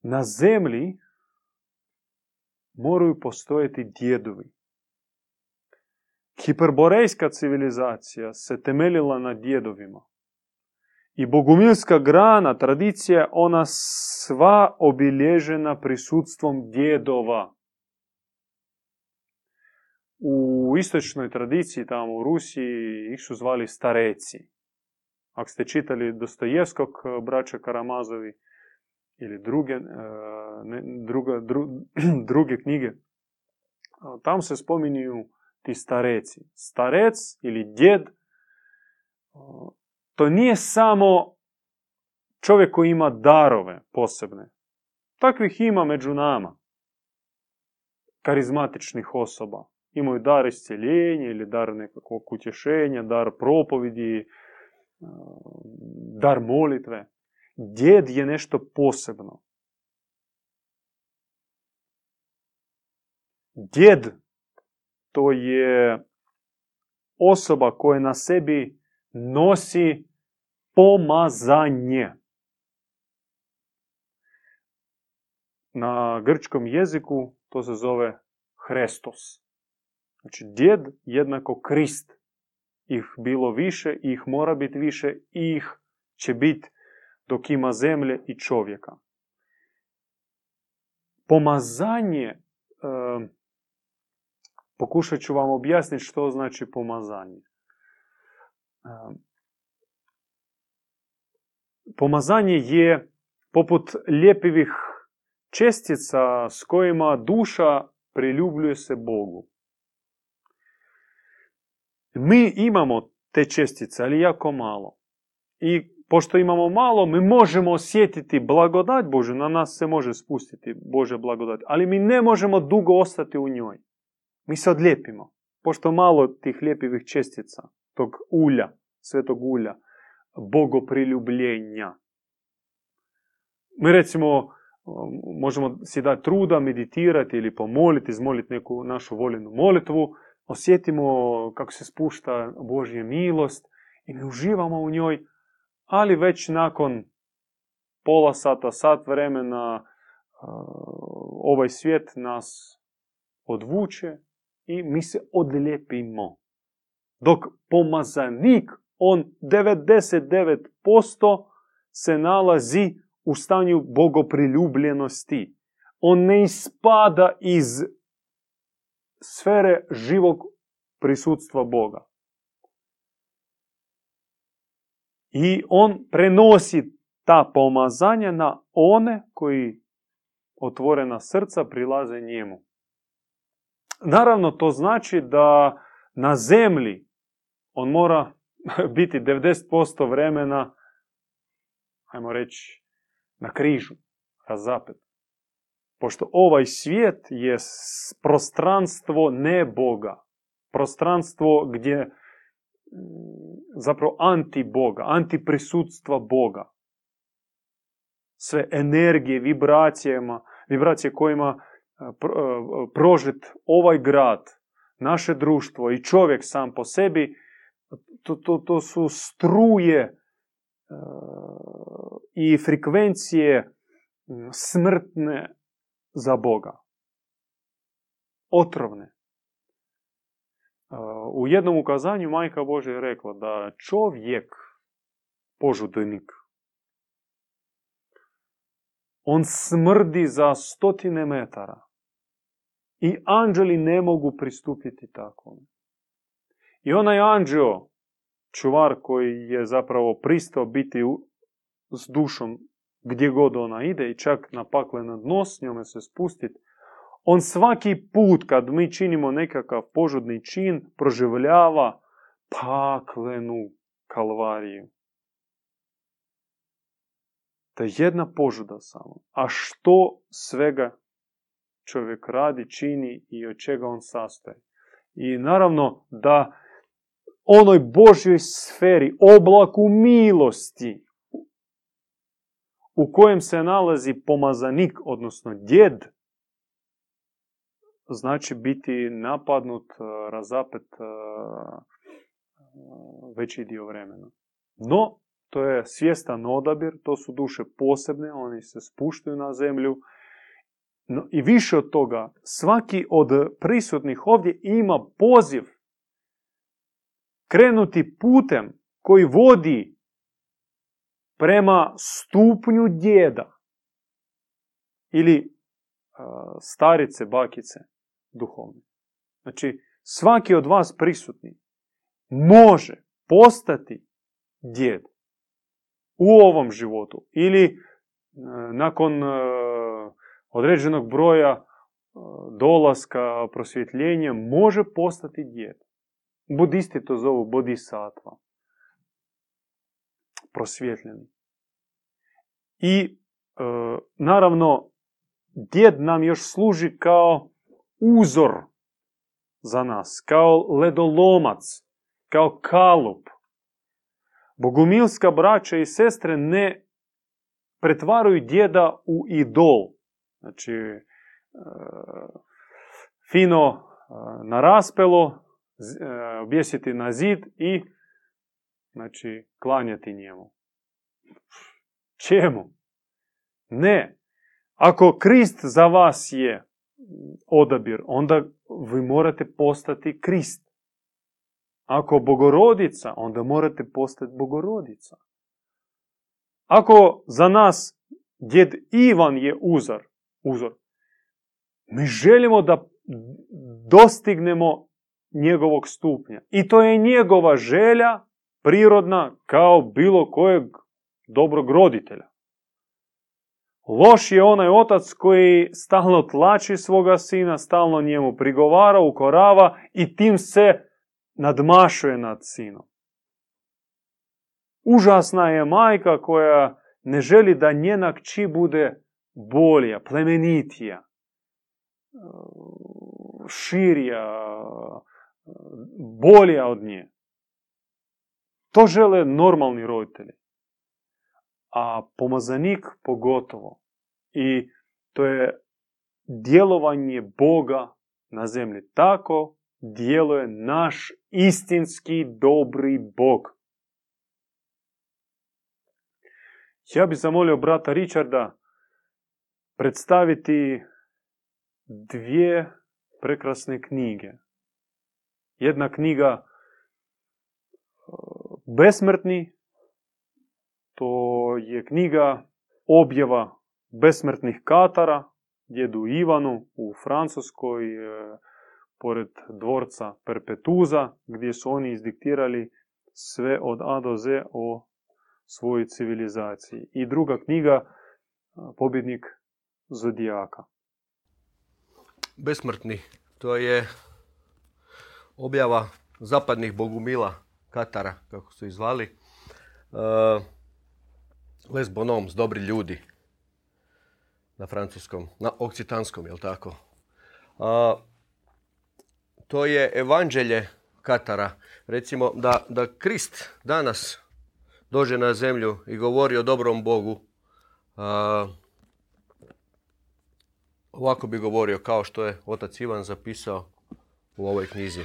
Na zemlji moraju postojati djedovi. Hiperborejska civilizacija se temeljila na djedovima. I bogumilska grana, tradicija, ona sva obilježena prisutstvom djedova. U istočnoj tradiciji, tamo u Rusiji, ih su zvali stareci. Ako ste čitali Dostojevskog braća Karamazovi, ili druge, e, ne, druga, [CLEARS THROAT] druge knjige, tam se spominju ti stareci. Starec ili djed, to nije samo čovjek koji ima darove posebne. Takvih ima među nama. Karizmatičnih osoba. Imaju dar iscijeljenja ili dar nekakvog utješenja, dar propovidi, dar molitve. Djed je nešto posebno. Djed to je osoba koja na sebi nosi pomazanje. Na grčkom jeziku to se zove Hrestos. Znači, djed jednako Krist. Ih bilo više, ih mora biti više, ih će biti dok ima zemlje i čovjeka. Pomazanje, pokušat ću vam objasniti što znači pomazanje. Pomazanje je poput ljepivih čestica s kojima duša priljubljuje se Bogu. Mi imamo te čestice, ali jako malo. I pošto imamo malo, mi možemo osjetiti blagodat Bože, na nas se može spustiti Bože blagodat, ali mi ne možemo dugo ostati u njoj. Mi se odlijepimo, pošto malo tih lijepivih čestica, tog ulja, svetog ulja, bogopriljubljenja. Mi recimo možemo si dati truda meditirati ili pomoliti, izmoliti neku našu voljenu molitvu, osjetimo kako se spušta Božja milost i mi uživamo u njoj, ali već nakon pola sata, sat vremena ovaj svijet nas odvuče i mi se odlijepimo. Dok pomazanik, on 99% se nalazi u stanju bogopriljubljenosti. On ne ispada iz sfere živog prisutstva Boga. I on prenosi ta pomazanja na one koji otvorena srca prilaze njemu. Naravno, to znači da na zemlji on mora [LAUGHS] biti 90% vremena, ajmo reći, na križu, razapet. Pošto ovaj svijet je prostranstvo ne Boga. Prostranstvo gdje zapravo anti Boga, anti prisutstva Boga. sve energije, vibracijama, vibracije kojima prožet ovaj grad, naše društvo i čovjek sam po sebi, to, to, to su struje i frekvencije smrtne za Boga. Otrovne. U jednom ukazanju Majka Bože je rekla da čovjek, požudnik, on smrdi za stotine metara. I anđeli ne mogu pristupiti tako. I onaj anđeo, čuvar koji je zapravo pristao biti s dušom gdje god ona ide i čak na pakleno dno s njome se spustiti, on svaki put kad mi činimo nekakav požudni čin proživljava paklenu kalvariju. To je jedna požuda samo. A što svega čovjek radi, čini i od čega on sastoji. I naravno da onoj Božjoj sferi, oblaku milosti, u kojem se nalazi pomazanik, odnosno djed, znači biti napadnut, razapet veći dio vremena. No, to je svjestan odabir, to su duše posebne, oni se spuštaju na zemlju. No, I više od toga, svaki od prisutnih ovdje ima poziv krenuti putem koji vodi prema stupnju djeda ili starice, bakice duhovne. Znači, svaki od vas prisutni može postati djed u ovom životu ili e, nakon e, određenog broja e, dolaska prosvjetljenja može postati djed. Budisti to zovu bodhisattva. Prosvjetljeni. I naravno djed nam još služi kao uzor za nas, kao ledolomac, kao kalup Bogumilska braća i sestre ne pretvaraju djeda u idol. Znači, e, fino e, na raspelo, e, objesiti na zid i znači, klanjati njemu. Čemu? Ne. Ako Krist za vas je odabir, onda vi morate postati Krist. Ako bogorodica, onda morate postati bogorodica. Ako za nas djed Ivan je uzor, uzor, mi želimo da dostignemo njegovog stupnja. I to je njegova želja prirodna kao bilo kojeg dobrog roditelja. Loš je onaj otac koji stalno tlači svoga sina, stalno njemu prigovara, ukorava i tim se nadmašuje nad sinom. Užasna je majka koja ne želi da njena kći bude bolja, plemenitija, širija, bolja od nje. To žele normalni roditelji. A pomazanik pogotovo. I to je djelovanje Boga na zemlji. Tako djeluje naš istinski dobri Bog. Ja bih zamolio brata Richarda predstaviti dvije prekrasne knjige. Jedna knjiga Besmrtni, to je knjiga objava besmrtnih katara, djedu Ivanu u Francuskoj, pored dvorca Perpetuza, gdje su oni izdiktirali sve od A do Z o svojoj civilizaciji. I druga knjiga, Pobjednik Zodijaka. Besmrtni, to je objava zapadnih bogumila Katara, kako su izvali. Uh, Les Bonhoms, dobri ljudi. Na francuskom, na okcitanskom, jel tako? Uh, to je evanđelje Katara. Recimo da, da Krist danas dođe na zemlju i govori o dobrom Bogu, ovako bi govorio kao što je otac Ivan zapisao u ovoj knjizi.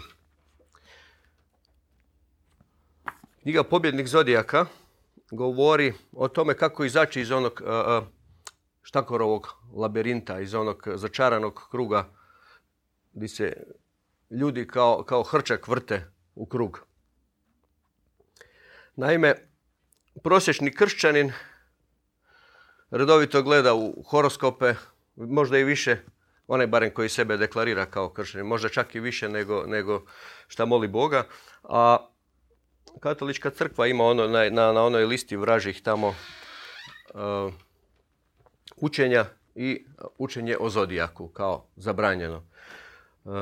Knjiga Pobjednik Zodijaka govori o tome kako izaći iz onog štakorovog labirinta, iz onog začaranog kruga gdje se ljudi kao, kao hrčak vrte u krug. Naime, prosječni kršćanin redovito gleda u horoskope, možda i više, onaj barem koji sebe deklarira kao kršćanin, možda čak i više nego, nego šta moli Boga, a katolička crkva ima ono, na, na, onoj listi vražih tamo uh, učenja i učenje o zodijaku kao zabranjeno. Uh,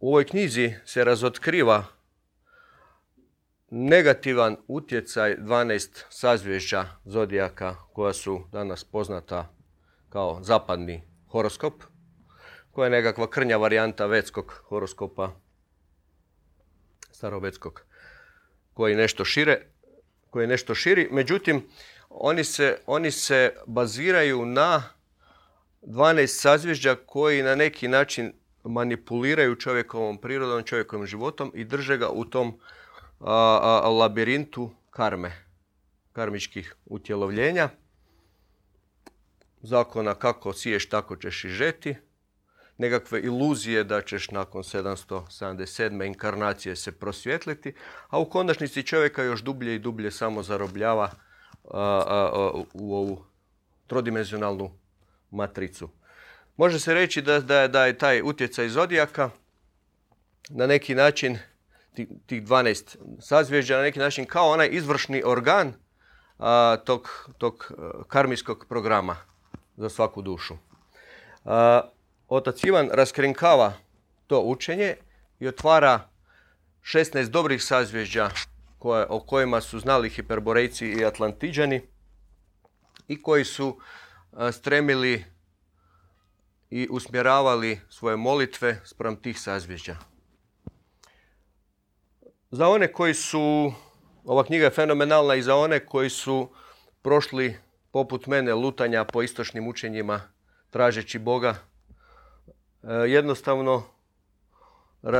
u ovoj knjizi se razotkriva negativan utjecaj 12 sazvježđa zodijaka koja su danas poznata kao zapadni horoskop, koja je nekakva krnja varijanta vetskog horoskopa, starovetskog, koji nešto šire, koji nešto širi. Međutim, oni se, oni se baziraju na 12 sazvježđa koji na neki način manipuliraju čovjekovom prirodom, čovjekovim životom i drže ga u tom a, labirintu karme, karmičkih utjelovljenja, zakona kako siješ, tako ćeš i žeti, nekakve iluzije da ćeš nakon 777. inkarnacije se prosvjetliti, a u konačnici čovjeka još dublje i dublje samo zarobljava u ovu trodimenzionalnu matricu. Može se reći da, da, da je taj utjecaj zodijaka na neki način tih 12 sazvježđa na neki način kao onaj izvršni organ a, tog, tog e, karmijskog programa za svaku dušu. A, otac Ivan raskrinkava to učenje i otvara 16 dobrih sazvježđa koje, o kojima su znali hiperborejci i atlantiđani i koji su a, stremili i usmjeravali svoje molitve spram tih sazvježđa. Za one koji su, ova knjiga je fenomenalna i za one koji su prošli poput mene lutanja po istočnim učenjima tražeći Boga, e, jednostavno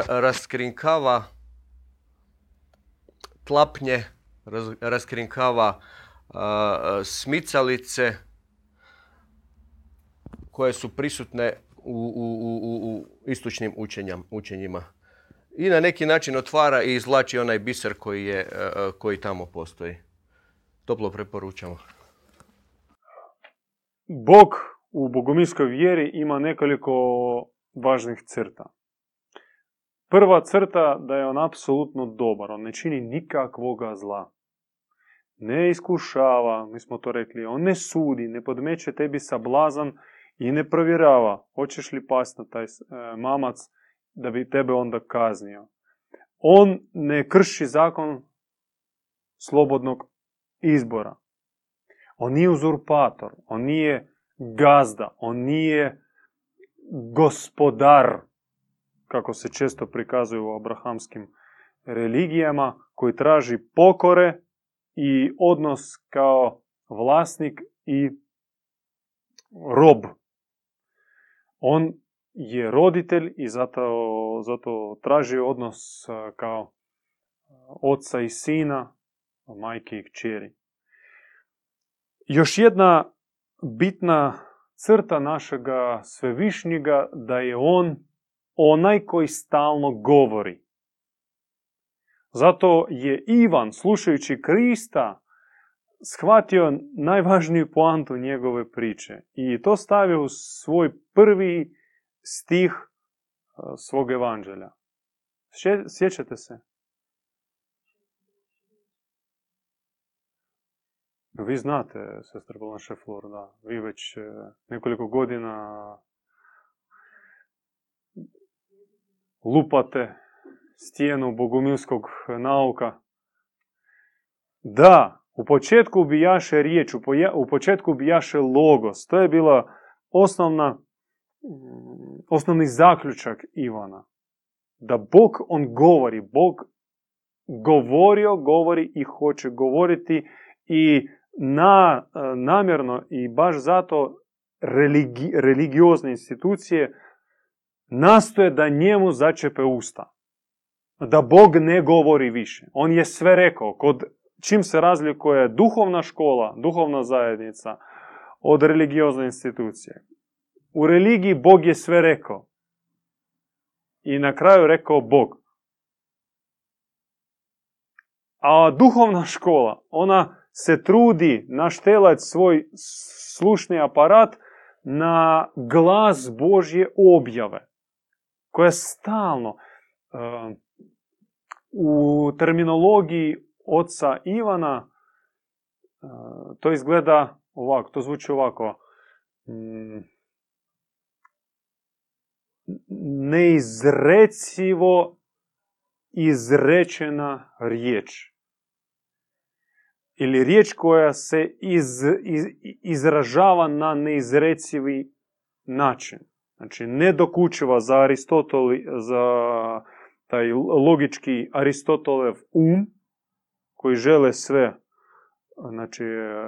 raskrinkava tlapnje, raskrinkava smicalice koje su prisutne u, u, u istočnim učenjima i na neki način otvara i izvlači onaj biser koji, je, e, e, koji tamo postoji. Toplo preporučamo. Bog u bogomilskoj vjeri ima nekoliko važnih crta. Prva crta da je on apsolutno dobar, on ne čini nikakvoga zla. Ne iskušava, mi smo to rekli, on ne sudi, ne podmeće tebi sablazan i ne provjerava hoćeš li pasti na taj e, mamac da bi tebe onda kaznio. On ne krši zakon slobodnog izbora. On nije uzurpator, on nije gazda, on nije gospodar, kako se često prikazuje u abrahamskim religijama, koji traži pokore i odnos kao vlasnik i rob. On je roditelj i zato, zato traži odnos kao oca i sina, majke i kćeri. Još jedna bitna crta našega svevišnjega da je on onaj koji stalno govori. Zato je Ivan, slušajući Krista, shvatio najvažniju poantu njegove priče i to stavio u svoj prvi stih e, svog evanđelja. Sjećate se? Vi znate, sestra Blanche Flor, da. Vi već e, nekoliko godina lupate stijenu bogumilskog nauka. Da, u početku bijaše riječ, u početku bijaše logos. To je bila osnovna osnovni zaključak Ivana. Da Bog on govori, Bog govorio, govori i hoće govoriti i na, namjerno i baš zato religi, religiozne institucije nastoje da njemu začepe usta. Da Bog ne govori više. On je sve rekao. Kod, čim se razlikuje duhovna škola, duhovna zajednica od religiozne institucije. U religiji Bog je sve rekao. I na kraju rekao Bog. A duhovna škola, ona se trudi naštelati svoj slušni aparat na glas Božje objave, koja stalno uh, u terminologiji oca Ivana uh, to izgleda ovako, to zvuči ovako mm, neizrecivo izrečena riječ ili riječ koja se iz, iz, izražava na neizrecivi način. Znači, ne dokučiva za za taj logički Aristotolev um, koji žele sve znači,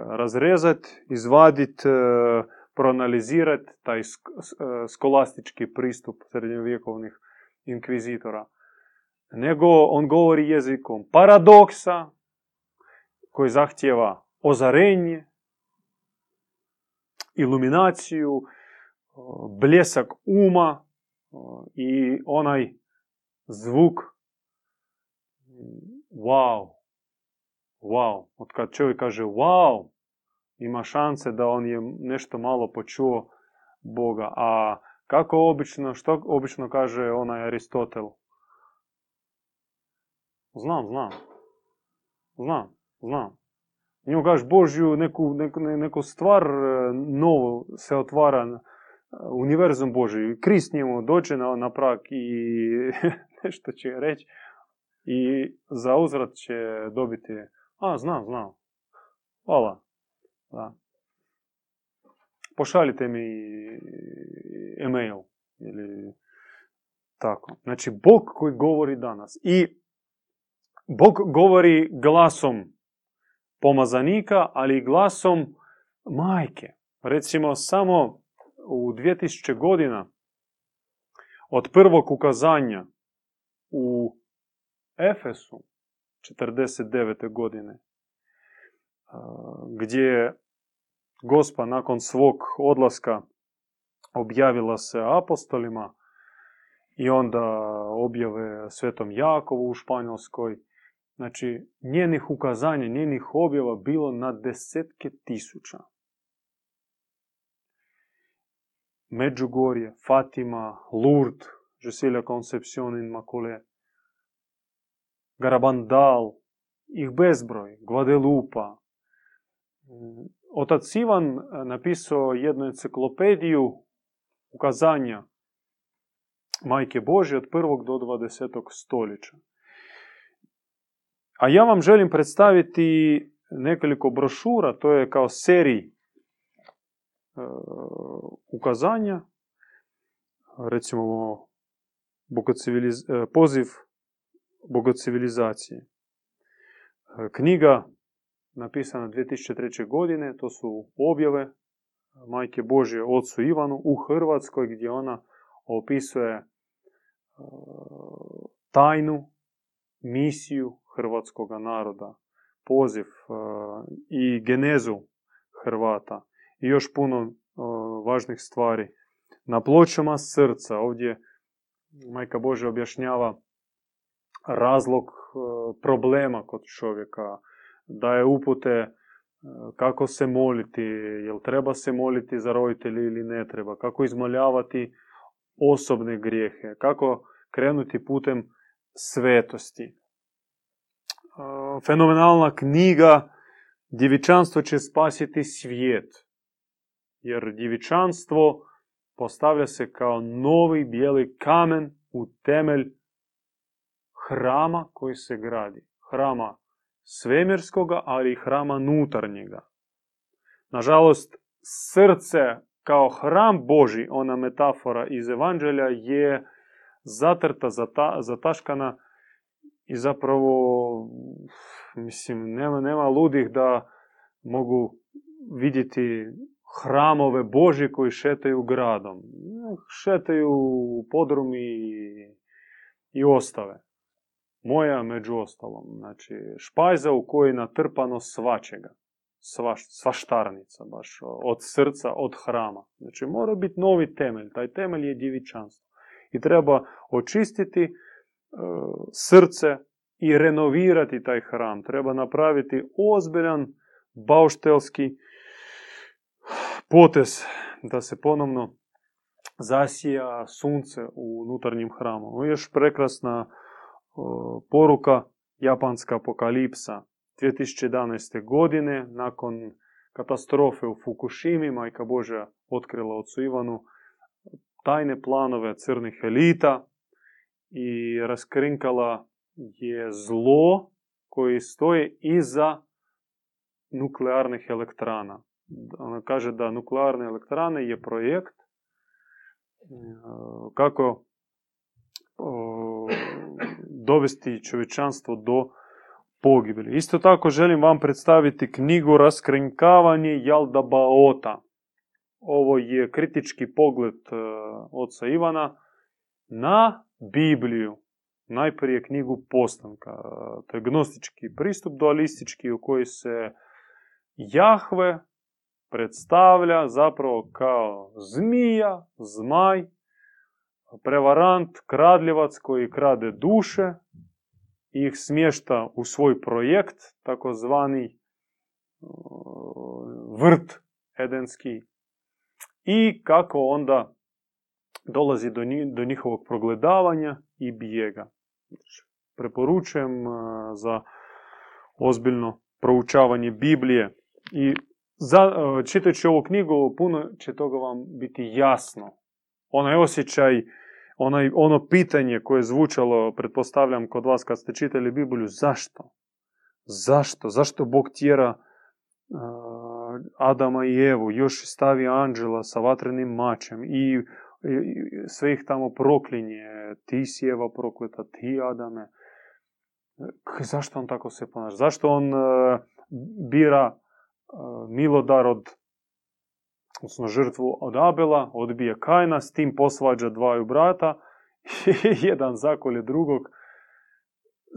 razrezati, izvaditi, proanalizirati taj skolastički pristup srednjovjekovnih inkvizitora. Nego on govori jezikom paradoksa, koji zahtjeva ozarenje, iluminaciju, bljesak uma i onaj zvuk wow, wow. Od kad čovjek kaže wow, ima šanse da on je nešto malo počuo Boga. A kako obično, što obično kaže onaj Aristotel? Znam, znam. Znam. Znam. Njemu kažeš Božju neku, neku, neku stvar e, novu se otvara e, univerzum Boži. Krist njemu dođe na, na prak i [LAUGHS] nešto će reći i za uzrat će dobiti a, znam, znam. Hvala. Da. Pošaljite mi email ili tako. Znači, Bog koji govori danas. I Bog govori glasom pomazanika, ali i glasom majke. Recimo, samo u 2000 godina od prvog ukazanja u Efesu, 49. godine, gdje je gospa nakon svog odlaska objavila se apostolima i onda objave svetom Jakovu u Španjolskoj, Znači, njenih ukazanja, njenih objava bilo na desetke tisuća. Međugorje, Fatima, Lourdes, Žesilja Concepcion in Makule, Garabandal, ih bezbroj, Guadelupa. Otac Ivan napisao jednu enciklopediju ukazanja Majke Božje od prvog do 20. stoljeća. A ja vam želim predstaviti nekoliko brošura, to je kao serij e, ukazanja, recimo e, poziv bogocivilizacije. E, knjiga napisana 2003. godine, to su objave Majke Božje ocu Ivanu u Hrvatskoj gdje ona opisuje tajnu, misiju hrvatskog naroda, poziv e, i genezu Hrvata. I još puno e, važnih stvari. Na pločama srca. Ovdje Majka Bože objašnjava razlog e, problema kod čovjeka, daje upute kako se moliti, jel treba se moliti za roditelji ili ne treba, kako izmoljavati osobne grijehe, kako krenuti putem svetosti fenomenalna knjiga Djevičanstvo će spasiti svijet. Jer djevičanstvo postavlja se kao novi bijeli kamen u temelj hrama koji se gradi. Hrama svemirskoga, ali i hrama nutarnjega. Nažalost, srce kao hram Boži, ona metafora iz Evanđelja, je zatrta, zataškana i zapravo, mislim, nema, nema ludih da mogu vidjeti hramove Boži koji šetaju gradom. Šetaju podrumi i, i ostave. Moja među ostalom. Znači, špajza u kojoj je natrpano svačega. Sva, svaštarnica baš. Od srca, od hrama. Znači, mora biti novi temelj. Taj temelj je djevičanstvo. I treba očistiti srce i renovirati taj hram. Treba napraviti ozbiljan bauštelski potez da se ponovno zasija sunce u unutarnjim. Ovo je još prekrasna poruka japanska apokalipsa 2011. godine nakon katastrofe u Fukushimi, majka Božja otkrila ocu Ivanu tajne planove crnih elita i raskrinkala je zlo koji stoji iza nuklearnih elektrana. Ona kaže da nuklearne elektrane je projekt e, kako dovesti čovječanstvo do pogibelji. Isto tako želim vam predstaviti knjigu Raskrinkavanje Jaldabaota. Ovo je kritički pogled e, oca Ivana na Bibliju. Najprije knjigu Postanka. To je gnostički pristup dualistički u koji se Jahve predstavlja zapravo kao zmija, zmaj, prevarant, kradljivac koji krade duše, ih smješta u svoj projekt, takozvani vrt edenski, i kako onda dolazi do, do njihovog progledavanja i bijega. Preporučujem za ozbiljno proučavanje Biblije i za, čitajući ovu knjigu puno će toga vam biti jasno. Onaj osjećaj, onaj, ono pitanje koje je zvučalo, pretpostavljam, kod vas kad ste čitali Bibliju, zašto? Zašto? Zašto Bog tjera Adama i Evu, još stavi anđela sa vatrenim mačem i, sve ih tamo proklinje, ti si Eva prokleta, ti Adame. Zašto on tako se ponaša? Zašto on bira milodar od odnosno žrtvu od Abela, odbije Kajna, s tim posvađa dvaju brata, [LAUGHS] jedan zakolje drugog,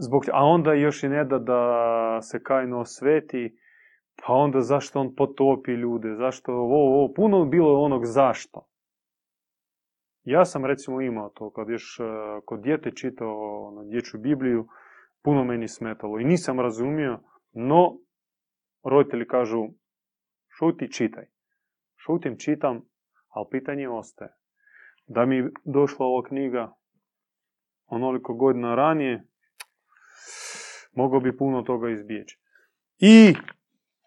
zbog, a onda još i ne da da se Kajno osveti, pa onda zašto on potopi ljude, zašto ovo, ovo, puno bilo onog zašto. Ja sam recimo imao to, kad još kod djete čitao na dječju Bibliju, puno meni smetalo i nisam razumio, no roditelji kažu šuti, čitaj. Šutim, čitam, ali pitanje ostaje. Da mi došla ova knjiga onoliko godina ranije, mogao bi puno toga izbjeći. I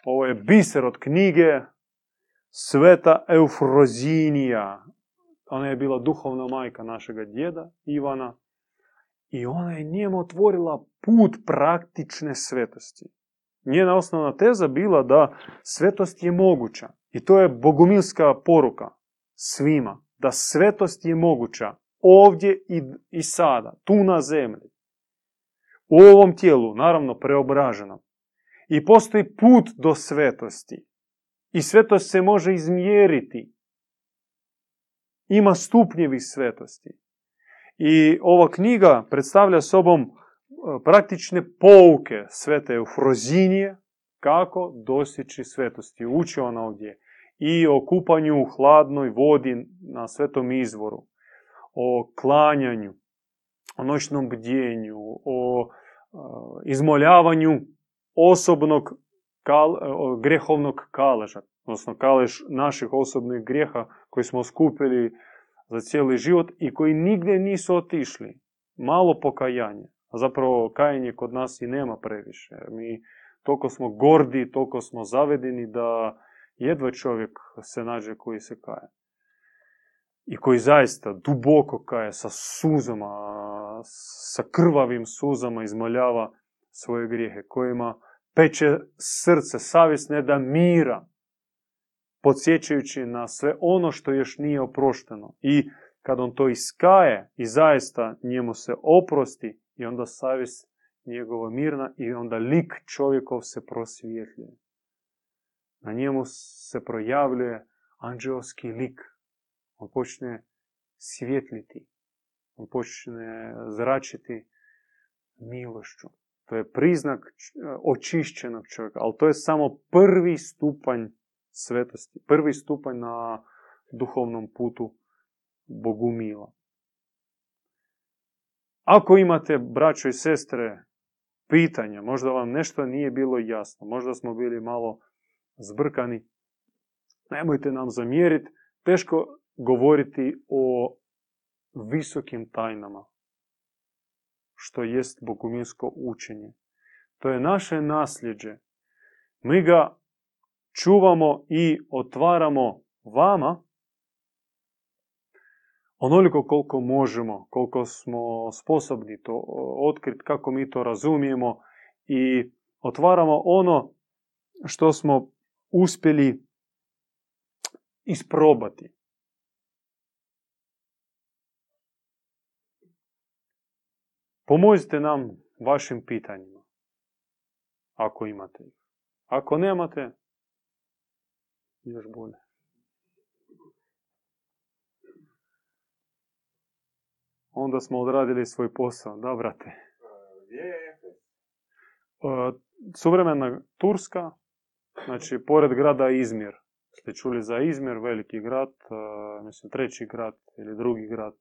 ovo je biser od knjige Sveta Eufrozinija. Ona je bila duhovna majka našega djeda Ivana i ona je njemu otvorila put praktične svetosti. Njena osnovna teza bila da svetost je moguća. I to je bogumilska poruka svima. Da svetost je moguća ovdje i, i sada, tu na zemlji. U ovom tijelu, naravno preobraženom. I postoji put do svetosti. I svetost se može izmjeriti. Ima stupnjevi svetosti. I ova knjiga predstavlja sobom praktične pouke svete Eufrozinije kako dostići svetosti. Uči ona ovdje i o kupanju u hladnoj vodi na svetom izvoru, o klanjanju, o noćnom bdjenju, o izmoljavanju osobnog kal, grehovnog kaleža, odnosno kalež naših osobnih grijeha koji smo skupili za cijeli život i koji nigdje nisu otišli. Malo pokajanje. A zapravo kajanje kod nas i nema previše. Mi toliko smo gordi, toliko smo zavedeni da jedva čovjek se nađe koji se kaje. I koji zaista duboko kaje sa suzama, sa krvavim suzama izmoljava svoje grijehe, kojima peče srce, savjest ne da mira, podsjećajući na sve ono što još nije oprošteno. I kad on to iskaje i zaista njemu se oprosti, i onda savjest njegova mirna i onda lik čovjekov se prosvjetljuje. na njemu se projavljuje anđelski lik. On počne svjetliti. On počne zračiti milošću. To je priznak očišćenog čovjeka, ali to je samo prvi stupanj svetosti. Prvi stupanj na duhovnom putu Bogumila. Ako imate, braćo i sestre, pitanja, možda vam nešto nije bilo jasno, možda smo bili malo zbrkani, nemojte nam zamjeriti, teško govoriti o visokim tajnama, što jest boguminsko učenje. To je naše nasljeđe. Mi ga čuvamo i otvaramo vama, onoliko koliko možemo, koliko smo sposobni to otkriti, kako mi to razumijemo i otvaramo ono što smo uspjeli isprobati. Pomozite nam vašim pitanjima, ako imate. Ako nemate, još bolje. Onda smo odradili svoj posao, da brate. Je Suvremena Turska, znači pored grada Izmir. Ste čuli za Izmir, veliki grad, mislim treći grad ili drugi grad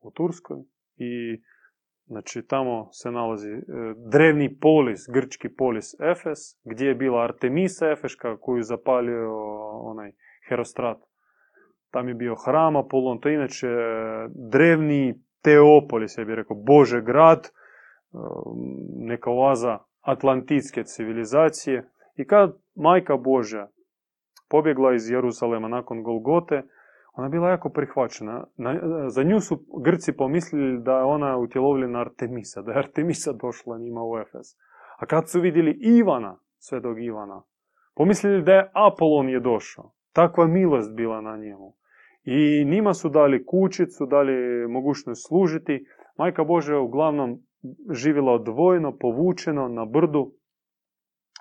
u Turskoj. I znači tamo se nalazi e, drevni polis, grčki polis Efes, gdje je bila Artemisa Efeška koju zapalio onaj Herostrat. Tam je bio hram Apolon, to inače drevni Teopolis, ja bih rekao, Bože grad, e, neka oaza atlantitske civilizacije. I kad majka Božja pobjegla iz Jeruzalema nakon Golgote, ona je bila jako prihvaćena. za nju su Grci pomislili da je ona utjelovljena Artemisa, da je Artemisa došla njima u Efes. A kad su vidjeli Ivana, svetog Ivana, pomislili da je Apolon je došao. Takva milost bila na njemu. I njima su dali kućicu, dali mogućnost služiti. Majka Božja je uglavnom živjela odvojeno, povučeno na brdu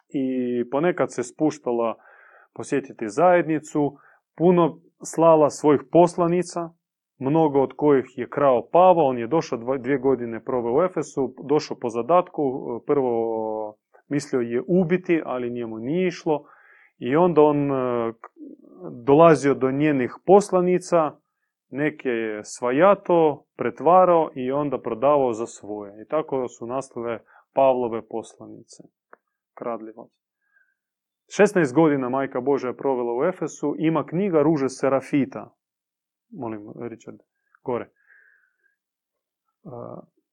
i ponekad se spuštala posjetiti zajednicu, puno slala svojih poslanica, mnogo od kojih je krao Pavo, on je došao dvije godine proveo u Efesu, došao po zadatku, prvo mislio je ubiti, ali njemu nije išlo, i onda on e, dolazio do njenih poslanica, neke je svajato, pretvarao i onda prodavao za svoje. I tako su nastale Pavlove poslanice. Kradljivo. 16 godina majka Božja je provela u Efesu, ima knjiga Ruže Serafita. Molim, Richard, gore.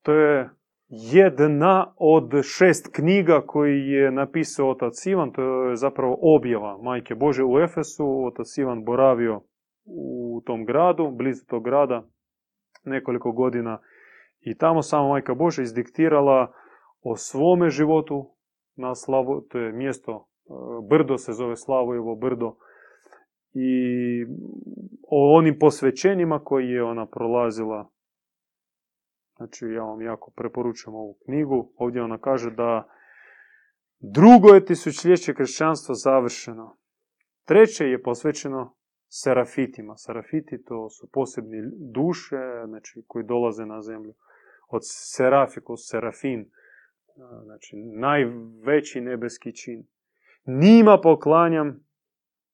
To je jedna od šest knjiga koji je napisao otac Ivan, to je zapravo objava Majke Bože u Efesu. Otac Ivan boravio u tom gradu, blizu tog grada, nekoliko godina. I tamo sama Majka Bože izdiktirala o svome životu na Slavu, to je mjesto, brdo se zove Slavojevo brdo, i o onim posvećenjima koji je ona prolazila Znači, ja vam jako preporučujem ovu knjigu. Ovdje ona kaže da drugo je tisućljeće kršćanstva završeno. Treće je posvećeno serafitima. Serafiti to su posebni duše znači, koji dolaze na zemlju. Od serafikus, serafin, znači najveći nebeski čin. Nima poklanjam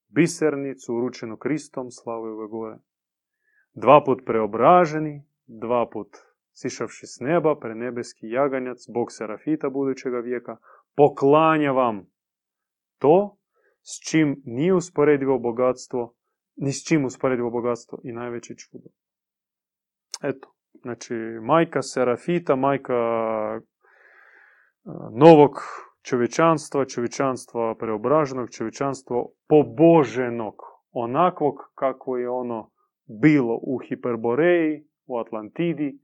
bisernicu uručenu Kristom, slavu ove gore. Dva put preobraženi, dva put sišavši s neba, prenebeski jaganjac, bog Serafita budućega vijeka, poklanja vam to s čim nije usporedivo bogatstvo, ni s čim usporedivo bogatstvo i najveće čudo. Eto, znači majka Serafita, majka novog čovječanstva, čovječanstva preobraženog, čovječanstva poboženog, onakvog kako je ono bilo u Hiperboreji, u Atlantidi,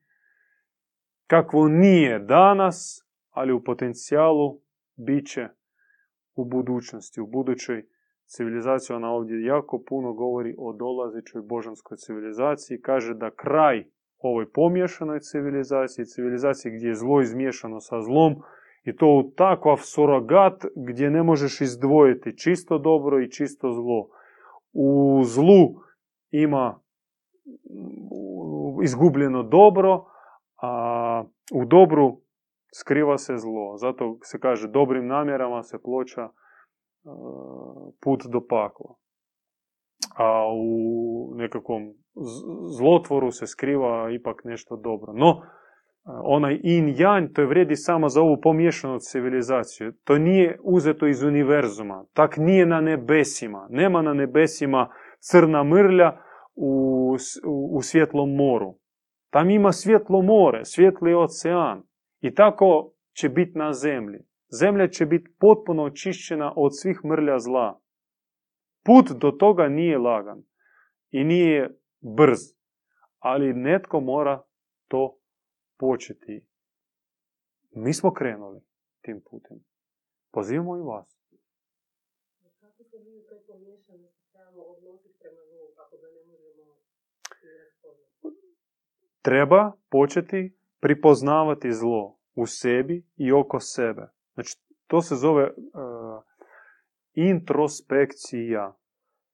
kakvo nije danas, ali u potencijalu bit će u budućnosti, u budućoj civilizaciji. Ona ovdje jako puno govori o dolazećoj božanskoj civilizaciji. Kaže da kraj ovoj pomješanoj civilizaciji, civilizaciji gdje je zlo izmiješano sa zlom I to u takav surogat gdje ne možeš izdvojiti čisto dobro i čisto zlo. U zlu ima izgubljeno dobro, a u dobru skriva se zlo. Zato se kaže dobrim namjerama se ploča put do pakla. A u nekakvom zlotvoru se skriva ipak nešto dobro. No, onaj in janj, to je vrijedi samo za ovu pomiješanu civilizaciju. To nije uzeto iz univerzuma. Tak nije na nebesima. Nema na nebesima crna mrlja u, u, u svjetlom moru. Tam ima svjetlo more, svjetli ocean. I tako će biti na zemlji. Zemlja će biti potpuno očišćena od svih mrlja zla. Put do toga nije lagan i nije brz, ali netko mora to početi. Mi smo krenuli tim putem. Pozivamo i vas. Treba početi pripoznavati zlo u sebi i oko sebe. Znači, to se zove uh, introspekcija.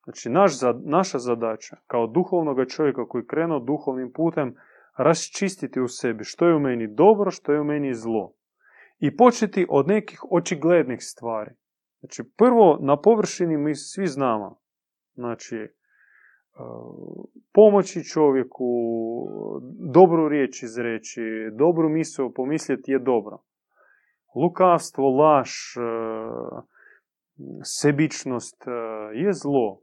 Znači, naš, naša zadaća kao duhovnog čovjeka koji krenuo duhovnim putem raščistiti u sebi što je u meni dobro, što je u meni zlo. I početi od nekih očiglednih stvari. Znači, prvo, na površini mi svi znamo. Znači, e, pomoći čovjeku, dobru riječ izreći, dobru misao pomisliti je dobro. Lukavstvo, laž, e, sebičnost e, je zlo.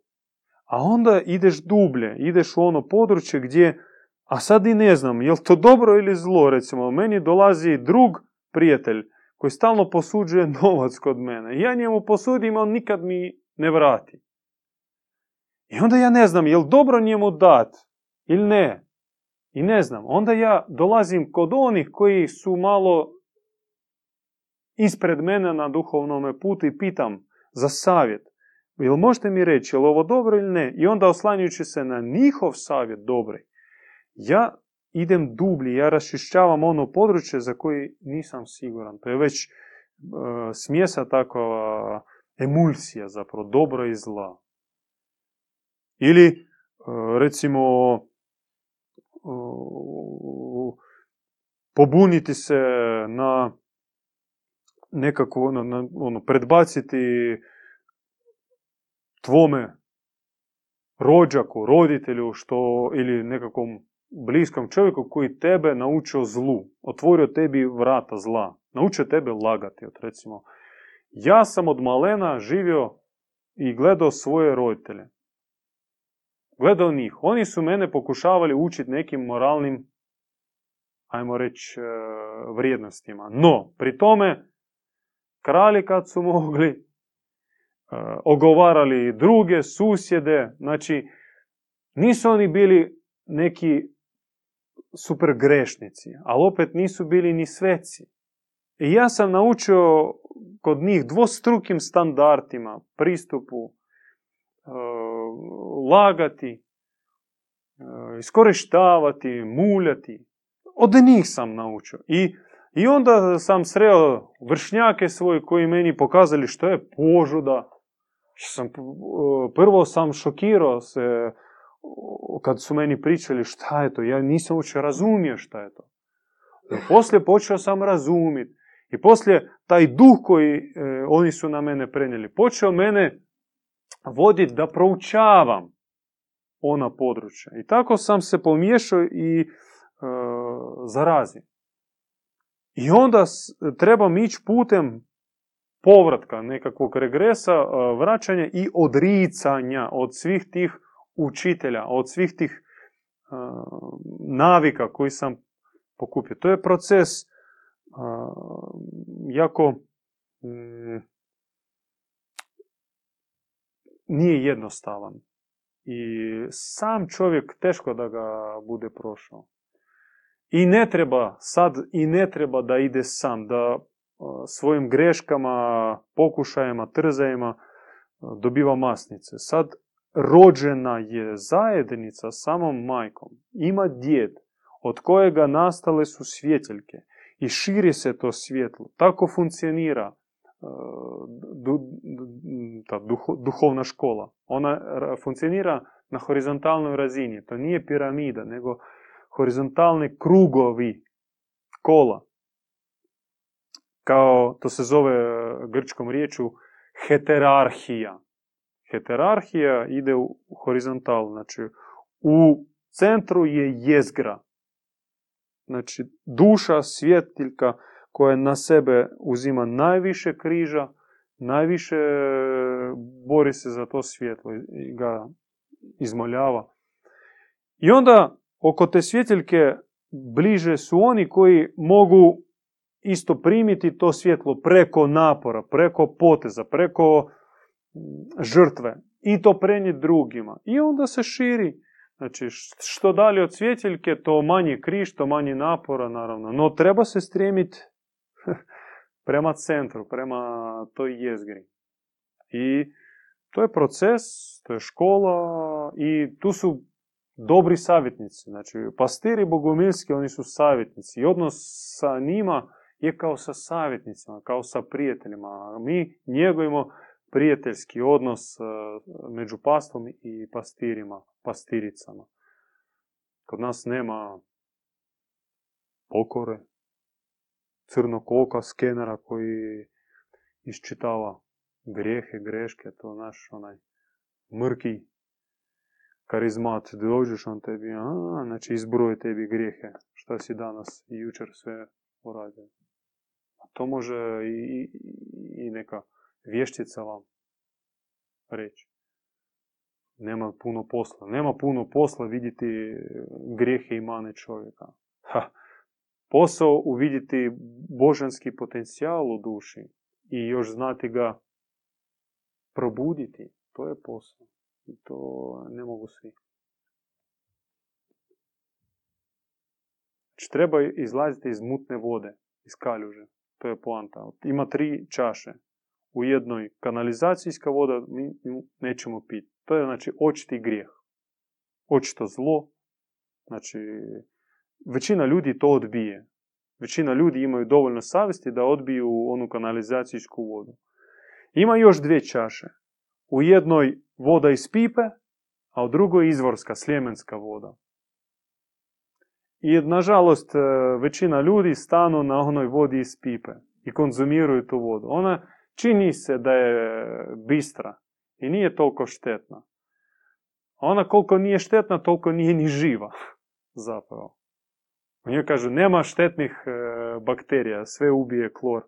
A onda ideš dublje, ideš u ono područje gdje a sad i ne znam, je li to dobro ili zlo, recimo, meni dolazi drug prijatelj koji stalno posuđuje [LAUGHS] novac kod mene. Ja njemu posudim, on nikad mi ne vrati. I onda ja ne znam, je li dobro njemu dat ili ne. I ne znam, onda ja dolazim kod onih koji su malo ispred mene na duhovnom putu i pitam za savjet. Jel možete mi reći, je li ovo dobro ili ne? I onda oslanjujući se na njihov savjet dobri, ja idem dublje, ja rašišćavam ono područje za koji nisam siguran. To je već uh, smjesa takva emulsija zapravo, dobro i zla. Ili, uh, recimo, uh, pobuniti se na nekako, ono, na, ono, predbaciti tvome rođaku, roditelju, što, ili nekakvom bliskom čovjeku koji tebe naučio zlu, otvorio tebi vrata zla, naučio tebe lagati. Od recimo, ja sam od malena živio i gledao svoje roditelje. Gledao njih. Oni su mene pokušavali učiti nekim moralnim, ajmo reći, e, vrijednostima. No, pri tome, kralji kad su mogli, e, ogovarali druge, susjede, znači, nisu oni bili neki super grešnici, ali opet nisu bili ni sveci. I ja sam naučio kod njih dvostrukim standardima, pristupu, e, lagati, e, iskorištavati, muljati. Od njih sam naučio. I, I onda sam sreo vršnjake svoje koji meni pokazali što je požuda. Sam, e, prvo sam šokirao se kad su meni pričali šta je to, ja nisam uopće razumio šta je to. poslije počeo sam razumjeti. I poslije taj duh koji e, oni su na mene prenijeli, počeo mene voditi da proučavam ona područja. I tako sam se pomiješao i e, zarazio. I onda trebam ići putem povratka, nekakvog regresa, e, vraćanja i odricanja od svih tih učitelja, od svih tih navika koji sam pokupio. To je proces jako mm, nije jednostavan. I sam čovjek teško da ga bude prošao. I ne treba sad, i ne treba da ide sam, da svojim greškama, pokušajima, trzajima dobiva masnice. Sad rođena je zajednica samom majkom. Ima djed od kojega nastale su svjeteljke. i širi se to svjetlo. Tako funkcionira ta duhovna škola. Ona funkcionira na horizontalnoj razini. To nije piramida, nego horizontalni krugovi kola. Kao to se zove grčkom riječu heterarhija. Heterarhija ide u horizontalu, znači u centru je jezgra. Znači duša, svjetiljka koja na sebe uzima najviše križa, najviše bori se za to svjetlo i ga izmoljava. I onda oko te svjetiljke bliže su oni koji mogu isto primiti to svjetlo preko napora, preko poteza, preko žrtve i to prenijeti drugima. I onda se širi. Znači, što dalje od svjetiljke, to manje križ, to manje napora, naravno. No, treba se stremiti [LAUGHS] prema centru, prema toj jezgri. I to je proces, to je škola i tu su dobri savjetnici. Znači, pastiri bogomilski, oni su savjetnici. I odnos sa njima je kao sa savjetnicima, kao sa prijateljima. Mi njegujemo prijateljski odnos e, među pastom i pastirima, pastiricama. Kod nas nema pokore, crnog oka, skenera koji iščitava grijehe, greške, to naš onaj mrki karizmat, dođeš on tebi, a, znači izbroje tebi grijehe, šta si danas i jučer sve uradio. A to može i, i neka vještica vam reći. Nema puno posla. Nema puno posla vidjeti grijehe i mane čovjeka. Ha. Posao uvidjeti božanski potencijal u duši i još znati ga probuditi. To je posao. I to ne mogu svi. Znači, treba izlaziti iz mutne vode, iz kaljuže. To je poanta. Ima tri čaše. U jednoj kanalizacijska voda mi nećemo piti. To je znači očiti grijeh. Očito zlo. Znači, većina ljudi to odbije. Većina ljudi imaju dovoljno savjesti da odbiju onu kanalizacijsku vodu. Ima još dvije čaše. U jednoj voda iz pipe, a u drugoj izvorska, sljemenska voda. I nažalost većina ljudi stanu na onoj vodi iz pipe i konzumiraju tu vodu. Ona čini se da je bistra i nije toliko štetna. Ona koliko nije štetna, toliko nije ni živa [LAUGHS] zapravo. U njoj kažu nema štetnih e, bakterija, sve ubije klor.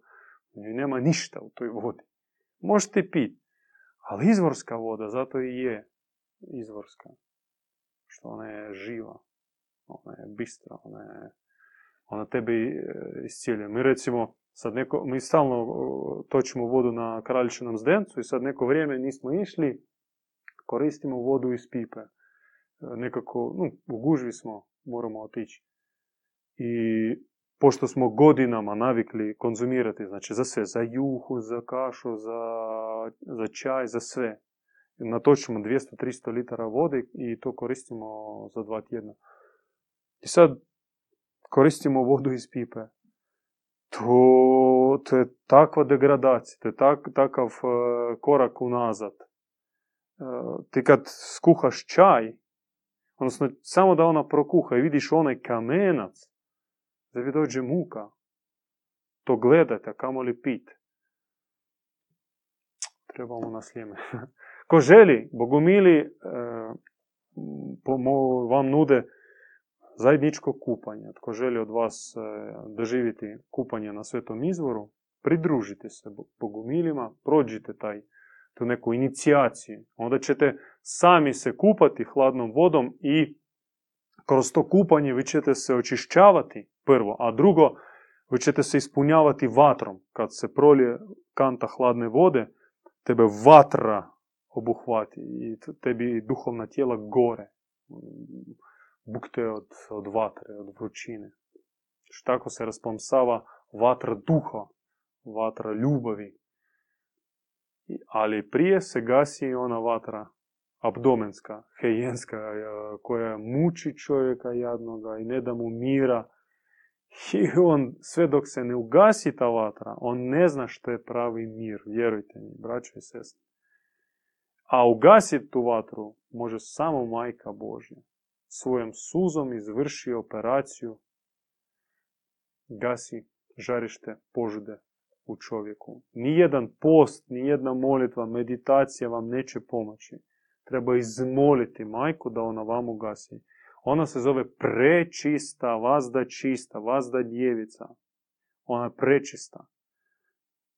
U njoj nema ništa u toj vodi. Možete piti. Ali izvorska voda, zato i je izvorska. Što ona je živa. Ona je bistra. Ona, je, ona tebe iscijelja. Mi recimo, sad neko, mi stalno točimo vodu na kraljičinom zdencu i sad neko vrijeme nismo išli, koristimo vodu iz pipe. Nekako, nu, u gužvi smo, moramo otići. I pošto smo godinama navikli konzumirati, znači za sve, za juhu, za kašu, za, za čaj, za sve. Natočimo 200-300 litara vode i to koristimo za dva tjedna. I sad koristimo vodu iz pipe. To, to je takva degradacija, to je tak, takav uh, korak unazad. Uh, ti kad skuhaš čaj, odnosno samo da ona prokuha i vidiš onaj kamenac, da vi muka. To gledate, kamo li pit. Trebamo na slijeme. [LAUGHS] Ko želi, bogumili e, vam nude zajedničko kupanje. Tko želi od vas e, doživjeti kupanje na svetom izvoru, pridružite se bogumilima, prođite taj, tu neku inicijaciju. Onda ćete sami se kupati hladnom vodom i kroz to kupanje vi ćete se očišćavati prvo, a drugo, vi ćete se ispunjavati vatrom. Kad se prolije kanta hladne vode, tebe vatra obuhvati i tebi duhovna tijela gore. Bukte od, od vatre, od vrućine. Tako se raspomsava vatra duha, vatra ljubavi. Ali prije se gasi ona vatra abdomenska, hejenska, koja muči čovjeka jadnoga i ne da mu mira I on, sve dok se ne ugasi ta vatra, on ne zna što je pravi mir, vjerujte mi, braćo i sestre. A ugasiti tu vatru može samo majka Božja. Svojom suzom izvrši operaciju, gasi žarište požude u čovjeku. Nijedan post, nijedna molitva, meditacija vam neće pomoći. Treba izmoliti majku da ona vam ugasi. Ona se zove prečista, vazda čista, vazda djevica. Ona je prečista.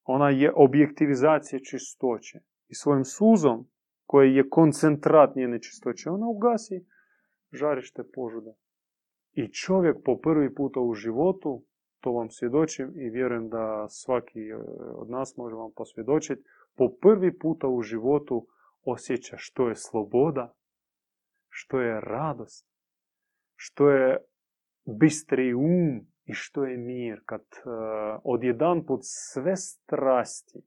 Ona je objektivizacija čistoće. I svojim suzom, koji je koncentrat njene čistoće, ona ugasi žarište požude. I čovjek po prvi puta u životu, to vam svjedočim i vjerujem da svaki e, od nas može vam posvjedočiti, po prvi puta u životu osjeća što je sloboda, što je radost, što je bistri um i što je mir. Kad uh, odjedan put sve strasti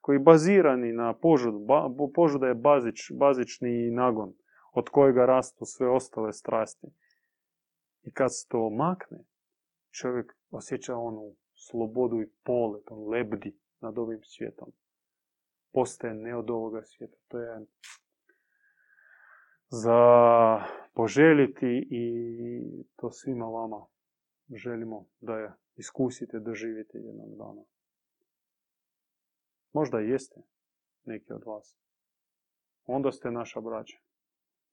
koji bazirani na požudu, ba, požuda je bazič, bazični nagon od kojega rastu sve ostale strasti. I kad se to makne, čovjek osjeća onu slobodu i polet, on lebdi nad ovim svijetom. Postaje ne od ovoga svijeta. To je za poželjeti i to svima vama želimo da je iskusite, doživite jednog dana. Možda jeste neki od vas. Onda ste naša braća.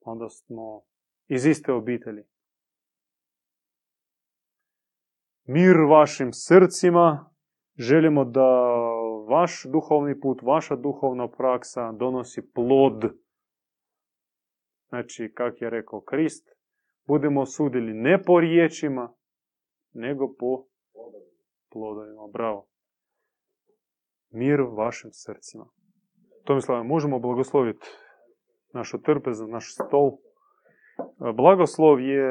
Onda smo iz iste obitelji. Mir vašim srcima. Želimo da vaš duhovni put, vaša duhovna praksa donosi plod Znači, kak je rekao Krist, budemo sudili ne po riječima, nego po plodovima. Bravo. Mir vašim srcima. Tomislava, možemo blagosloviti našu trpezu, naš stol. Blagoslov je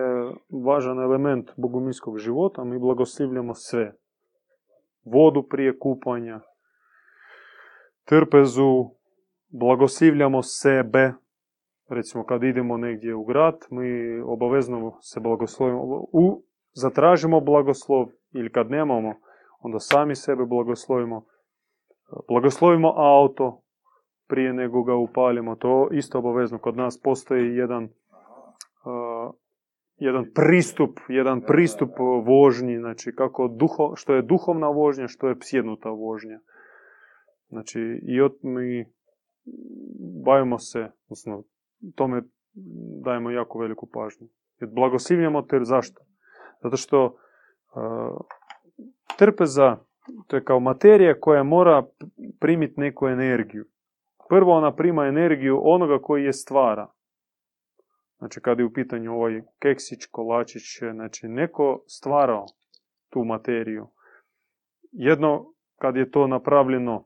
važan element bogumilskog života. Mi blagoslivljamo sve. Vodu prije kupanja, trpezu, blagoslivljamo sebe, recimo kad idemo negdje u grad, mi obavezno se blagoslovimo, u, zatražimo blagoslov ili kad nemamo, onda sami sebe blagoslovimo. Blagoslovimo auto prije nego ga upalimo, to isto obavezno. Kod nas postoji jedan, uh, jedan pristup, jedan pristup vožnji, znači kako duho, što je duhovna vožnja, što je psjednuta vožnja. Znači, i od mi bavimo se, odnosno tome dajemo jako veliku pažnju. Jer blagoslivljamo ter zašto? Zato što uh, trpeza, to je kao materija koja mora primiti neku energiju. Prvo ona prima energiju onoga koji je stvara. Znači kad je u pitanju ovaj keksić, kolačić, znači neko stvarao tu materiju. Jedno kad je to napravljeno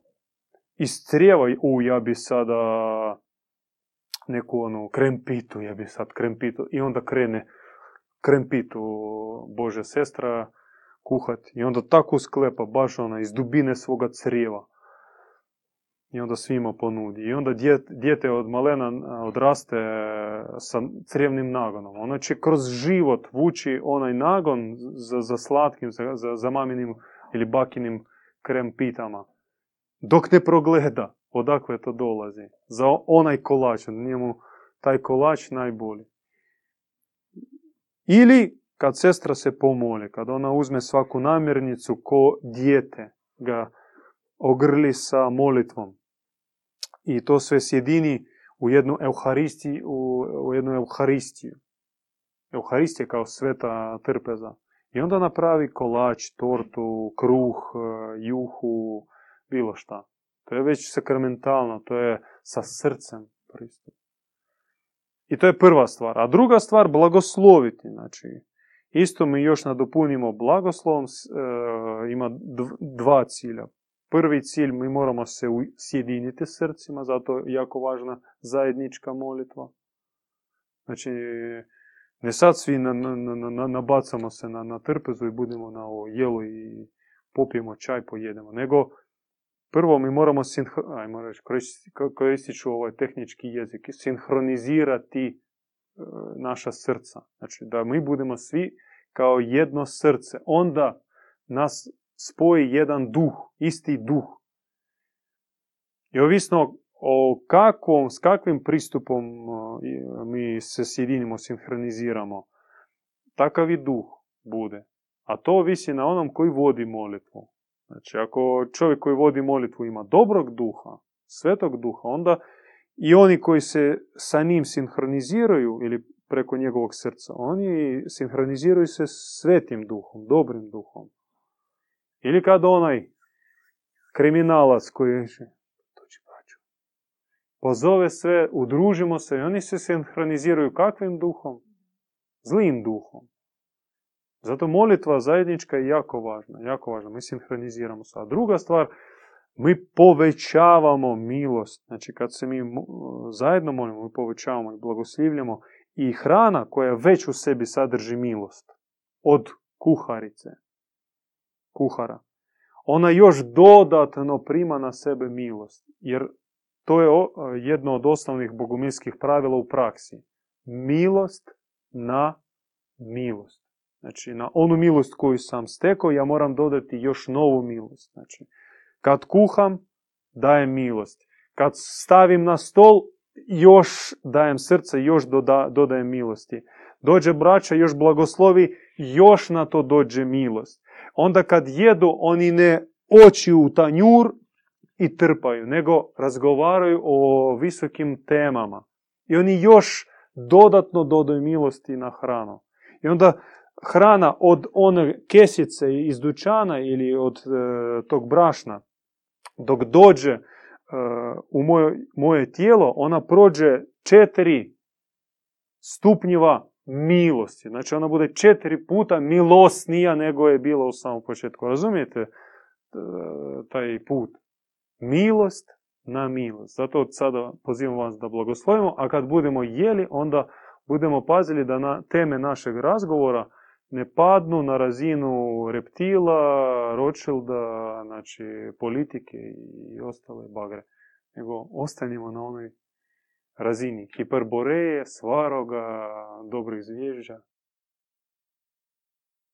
iz crijeva, u ja bi sada neku onu krempitu, ja bi sad krempitu, i onda krene krempitu Bože sestra kuhat i onda tako sklepa baš ona iz dubine svoga crijeva. I onda svima ponudi. I onda dijete od malena odraste sa crijevnim nagonom. Ono će kroz život vući onaj nagon za, za slatkim, za, za, maminim ili bakinim krempitama. Dok ne progleda odakle to dolazi. Za onaj kolač, njemu taj kolač najbolji. Ili kad sestra se pomoli, kad ona uzme svaku namirnicu ko dijete, ga ogrli sa molitvom. I to sve sjedini u jednu euharistiju, u, u jednu euharistiju. Euharistija kao sveta trpeza. I onda napravi kolač, tortu, kruh, juhu, bilo šta. To je već sakramentalno, to je sa srcem pristup. I to je prva stvar. A druga stvar, blagosloviti. Znači, isto mi još nadopunimo blagoslovom, e, ima dva cilja. Prvi cilj, mi moramo se sjediniti srcima, zato je jako važna zajednička molitva. Znači, ne sad svi na, na, na, nabacamo se na, na trpezu i budemo na ovo jelo i popijemo čaj, pojedemo, nego Prvo mi moramo ajmo reći, koristit ću ovaj tehnički jezik, sinhronizirati e, naša srca. Znači da mi budemo svi kao jedno srce. Onda nas spoji jedan duh, isti duh. I ovisno o kakvom, s kakvim pristupom mi se sjedinimo, sinhroniziramo, takav i duh bude. A to ovisi na onom koji vodi molitvu. Znači, ako čovjek koji vodi molitvu ima dobrog duha, svetog duha, onda i oni koji se sa njim sinhroniziraju ili preko njegovog srca, oni sinhroniziraju se svetim duhom, dobrim duhom. Ili kad onaj kriminalac koji je pozove sve, udružimo se i oni se sinhroniziraju kakvim duhom? Zlim duhom. Zato molitva zajednička je jako važna, jako važna. Mi sinhroniziramo se. A druga stvar, mi povećavamo milost. Znači kad se mi zajedno molimo, mi povećavamo i blagoslivljamo i hrana koja već u sebi sadrži milost. Od kuharice, kuhara. Ona još dodatno prima na sebe milost. Jer to je jedno od osnovnih bogumilskih pravila u praksi. Milost na milost. Znači, na onu milost koju sam stekao, ja moram dodati još novu milost. Znači, kad kuham, dajem milost. Kad stavim na stol, još dajem srce, još dodajem milosti. Dođe braća, još blagoslovi, još na to dođe milost. Onda kad jedu, oni ne oči u tanjur i trpaju, nego razgovaraju o visokim temama. I oni još dodatno dodaju milosti na hranu. I onda hrana od one kesice iz dućana ili od e, tog brašna, dok dođe e, u moje, moje tijelo, ona prođe četiri stupnjiva milosti. Znači ona bude četiri puta milosnija nego je bila u samom početku. Razumijete e, taj put? Milost na milost. Zato od sada pozivam vas da blagoslovimo, a kad budemo jeli, onda budemo pazili da na teme našeg razgovora ne padnu na razinu reptila, Rothschilda, znači politike i ostale bagre, nego ostanimo na onoj разини. Кипърборея, сварога, добро извежда.